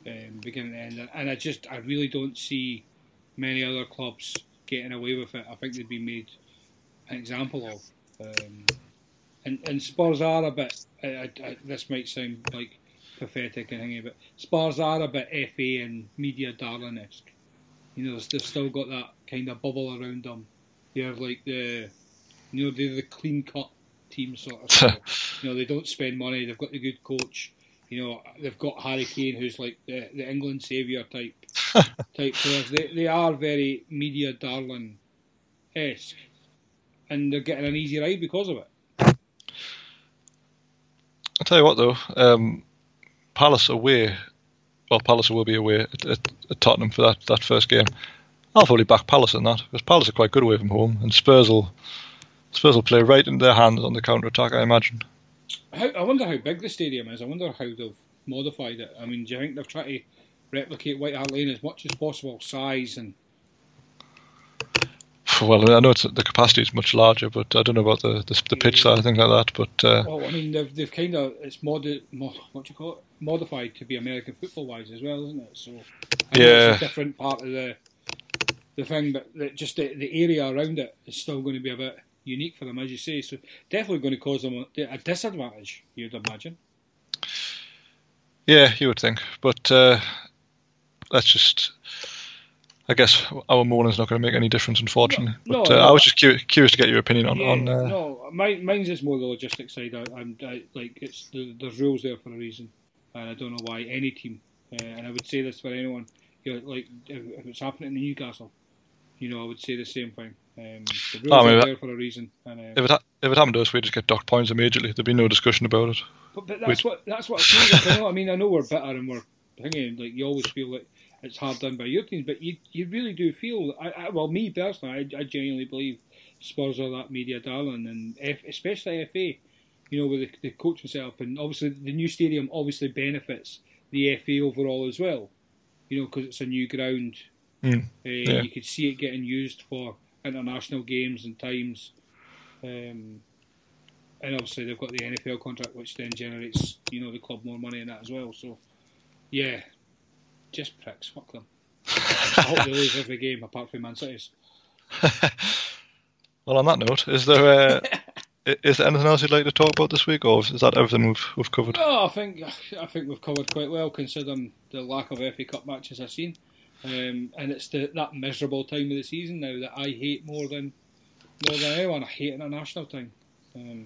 um, beginning to end, and I just, I really don't see many other clubs getting away with it. I think they'd be made an example of, um, and and Spurs are a bit. I, I, this might sound like pathetic and thingy, but Spurs are a bit FA and media darling esque. You know, they've still got that kind of bubble around them. They're like the, you know, they're the clean cut team sort of. <laughs> you know, they don't spend money. They've got the good coach. You know, they've got Harry Kane, who's like the, the England saviour type <laughs> type players. They they are very media darling esque, and they're getting an easy ride because of it. I'll tell you what though, um, Palace away, well Palace will be away at, at, at Tottenham for that, that first game. I'll probably back Palace in that because Palace are quite good away from home, and Spurs will Spurs will play right into their hands on the counter attack. I imagine. How, I wonder how big the stadium is. I wonder how they've modified it. I mean, do you think they've tried to replicate White Hart Lane as much as possible, size and? <laughs> Well, I know the capacity is much larger, but I don't know about the the, the pitch side, things like that. But uh, well, I mean, they've, they've kind of it's mod, mod what do you call it modified to be American football wise as well, isn't it? So yeah, it's a different part of the the thing, but just the, the area around it is still going to be a bit unique for them, as you say. So definitely going to cause them a, a disadvantage, you'd imagine. Yeah, you would think, but uh, let's just. I guess our mourning's not going to make any difference, unfortunately. No, but no, uh, no. I was just curious, curious, to get your opinion on. Yeah, on uh, no, mine, mine's just more the logistics side. I, am like it's there's rules there for a reason, and I don't know why any team. Uh, and I would say this for anyone. You know, like if, if it's happening in Newcastle, you know, I would say the same thing. Um, the rules oh, are there for a reason. And, uh, if it ha- if it happened to us, we'd just get docked points immediately. There'd be no discussion about it. But, but that's we'd... what that's what I feel like. I know. I mean, I know we're bitter and we're thinking like you always feel like it's hard done by your teams, but you you really do feel. I, I well, me personally, I, I genuinely believe Spurs are that media darling, and F, especially FA. You know, with the, the coaching setup, and obviously the new stadium obviously benefits the FA overall as well. You know, because it's a new ground Mm, uh, yeah. You could see it getting used for international games and times. Um, and obviously they've got the NFL contract, which then generates you know the club more money in that as well. So, yeah, just pricks. Fuck them. I hope they lose every game apart from Man City's. <laughs> well, on that note, is there uh, is there anything else you'd like to talk about this week, or is that everything we've we've covered? Oh, I think I think we've covered quite well considering the lack of FA Cup matches I've seen. Um, and it's the, that miserable time of the season now that I hate more than more than anyone. I hate international time. Um,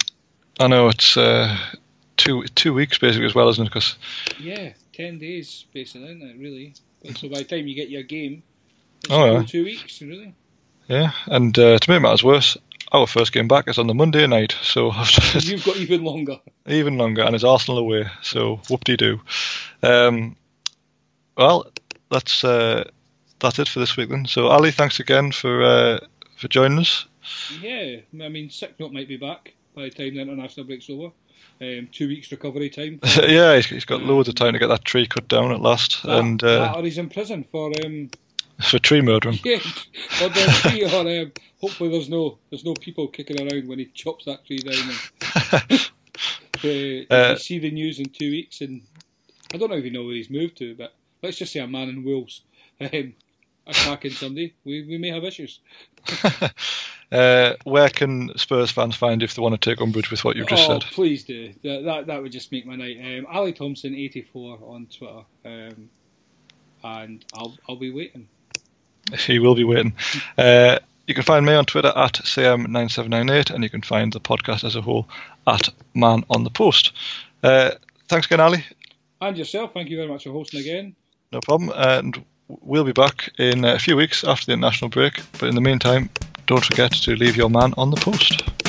I know it's uh, two two weeks basically as well, isn't it? Cause yeah, ten days basically, isn't it? Really. But so by the time you get your game, it's oh, yeah. two weeks, really. Yeah, and uh, to make matters worse, our first game back is on the Monday night, so <laughs> <laughs> you've got even longer. Even longer, and it's Arsenal away, so whoop de doo. Um, well, that's uh, that's it for this week then. So Ali, thanks again for uh, for joining us. Yeah, I mean, sick note might be back by the time the international break's over. Um, two weeks recovery time. <laughs> yeah, he's, he's got um, loads of time to get that tree cut down at last, that, and uh, or he's in prison for um, <laughs> for tree murdering. <laughs> Yeah, or tree, or um, hopefully there's no there's no people kicking around when he chops that tree down. And, uh, uh, see the news in two weeks, and I don't even know where he's moved to, but let's just say a man in Wales um, attacking somebody, we, we may have issues. Uh, where can Spurs fans find if they want to take umbrage with what you've just oh, said? please do. That, that that would just make my night. Um, Ali Thompson eighty four on Twitter, um, and I'll I'll be waiting. <laughs> He will be waiting. Uh, you can find me on Twitter at CM9798, and you can find the podcast as a whole at Man on the Post. Uh, thanks again, Ali. And yourself, thank you very much for hosting again. No problem. And we'll be back in a few weeks after the international break. But in the meantime, don't forget to leave your man on the post.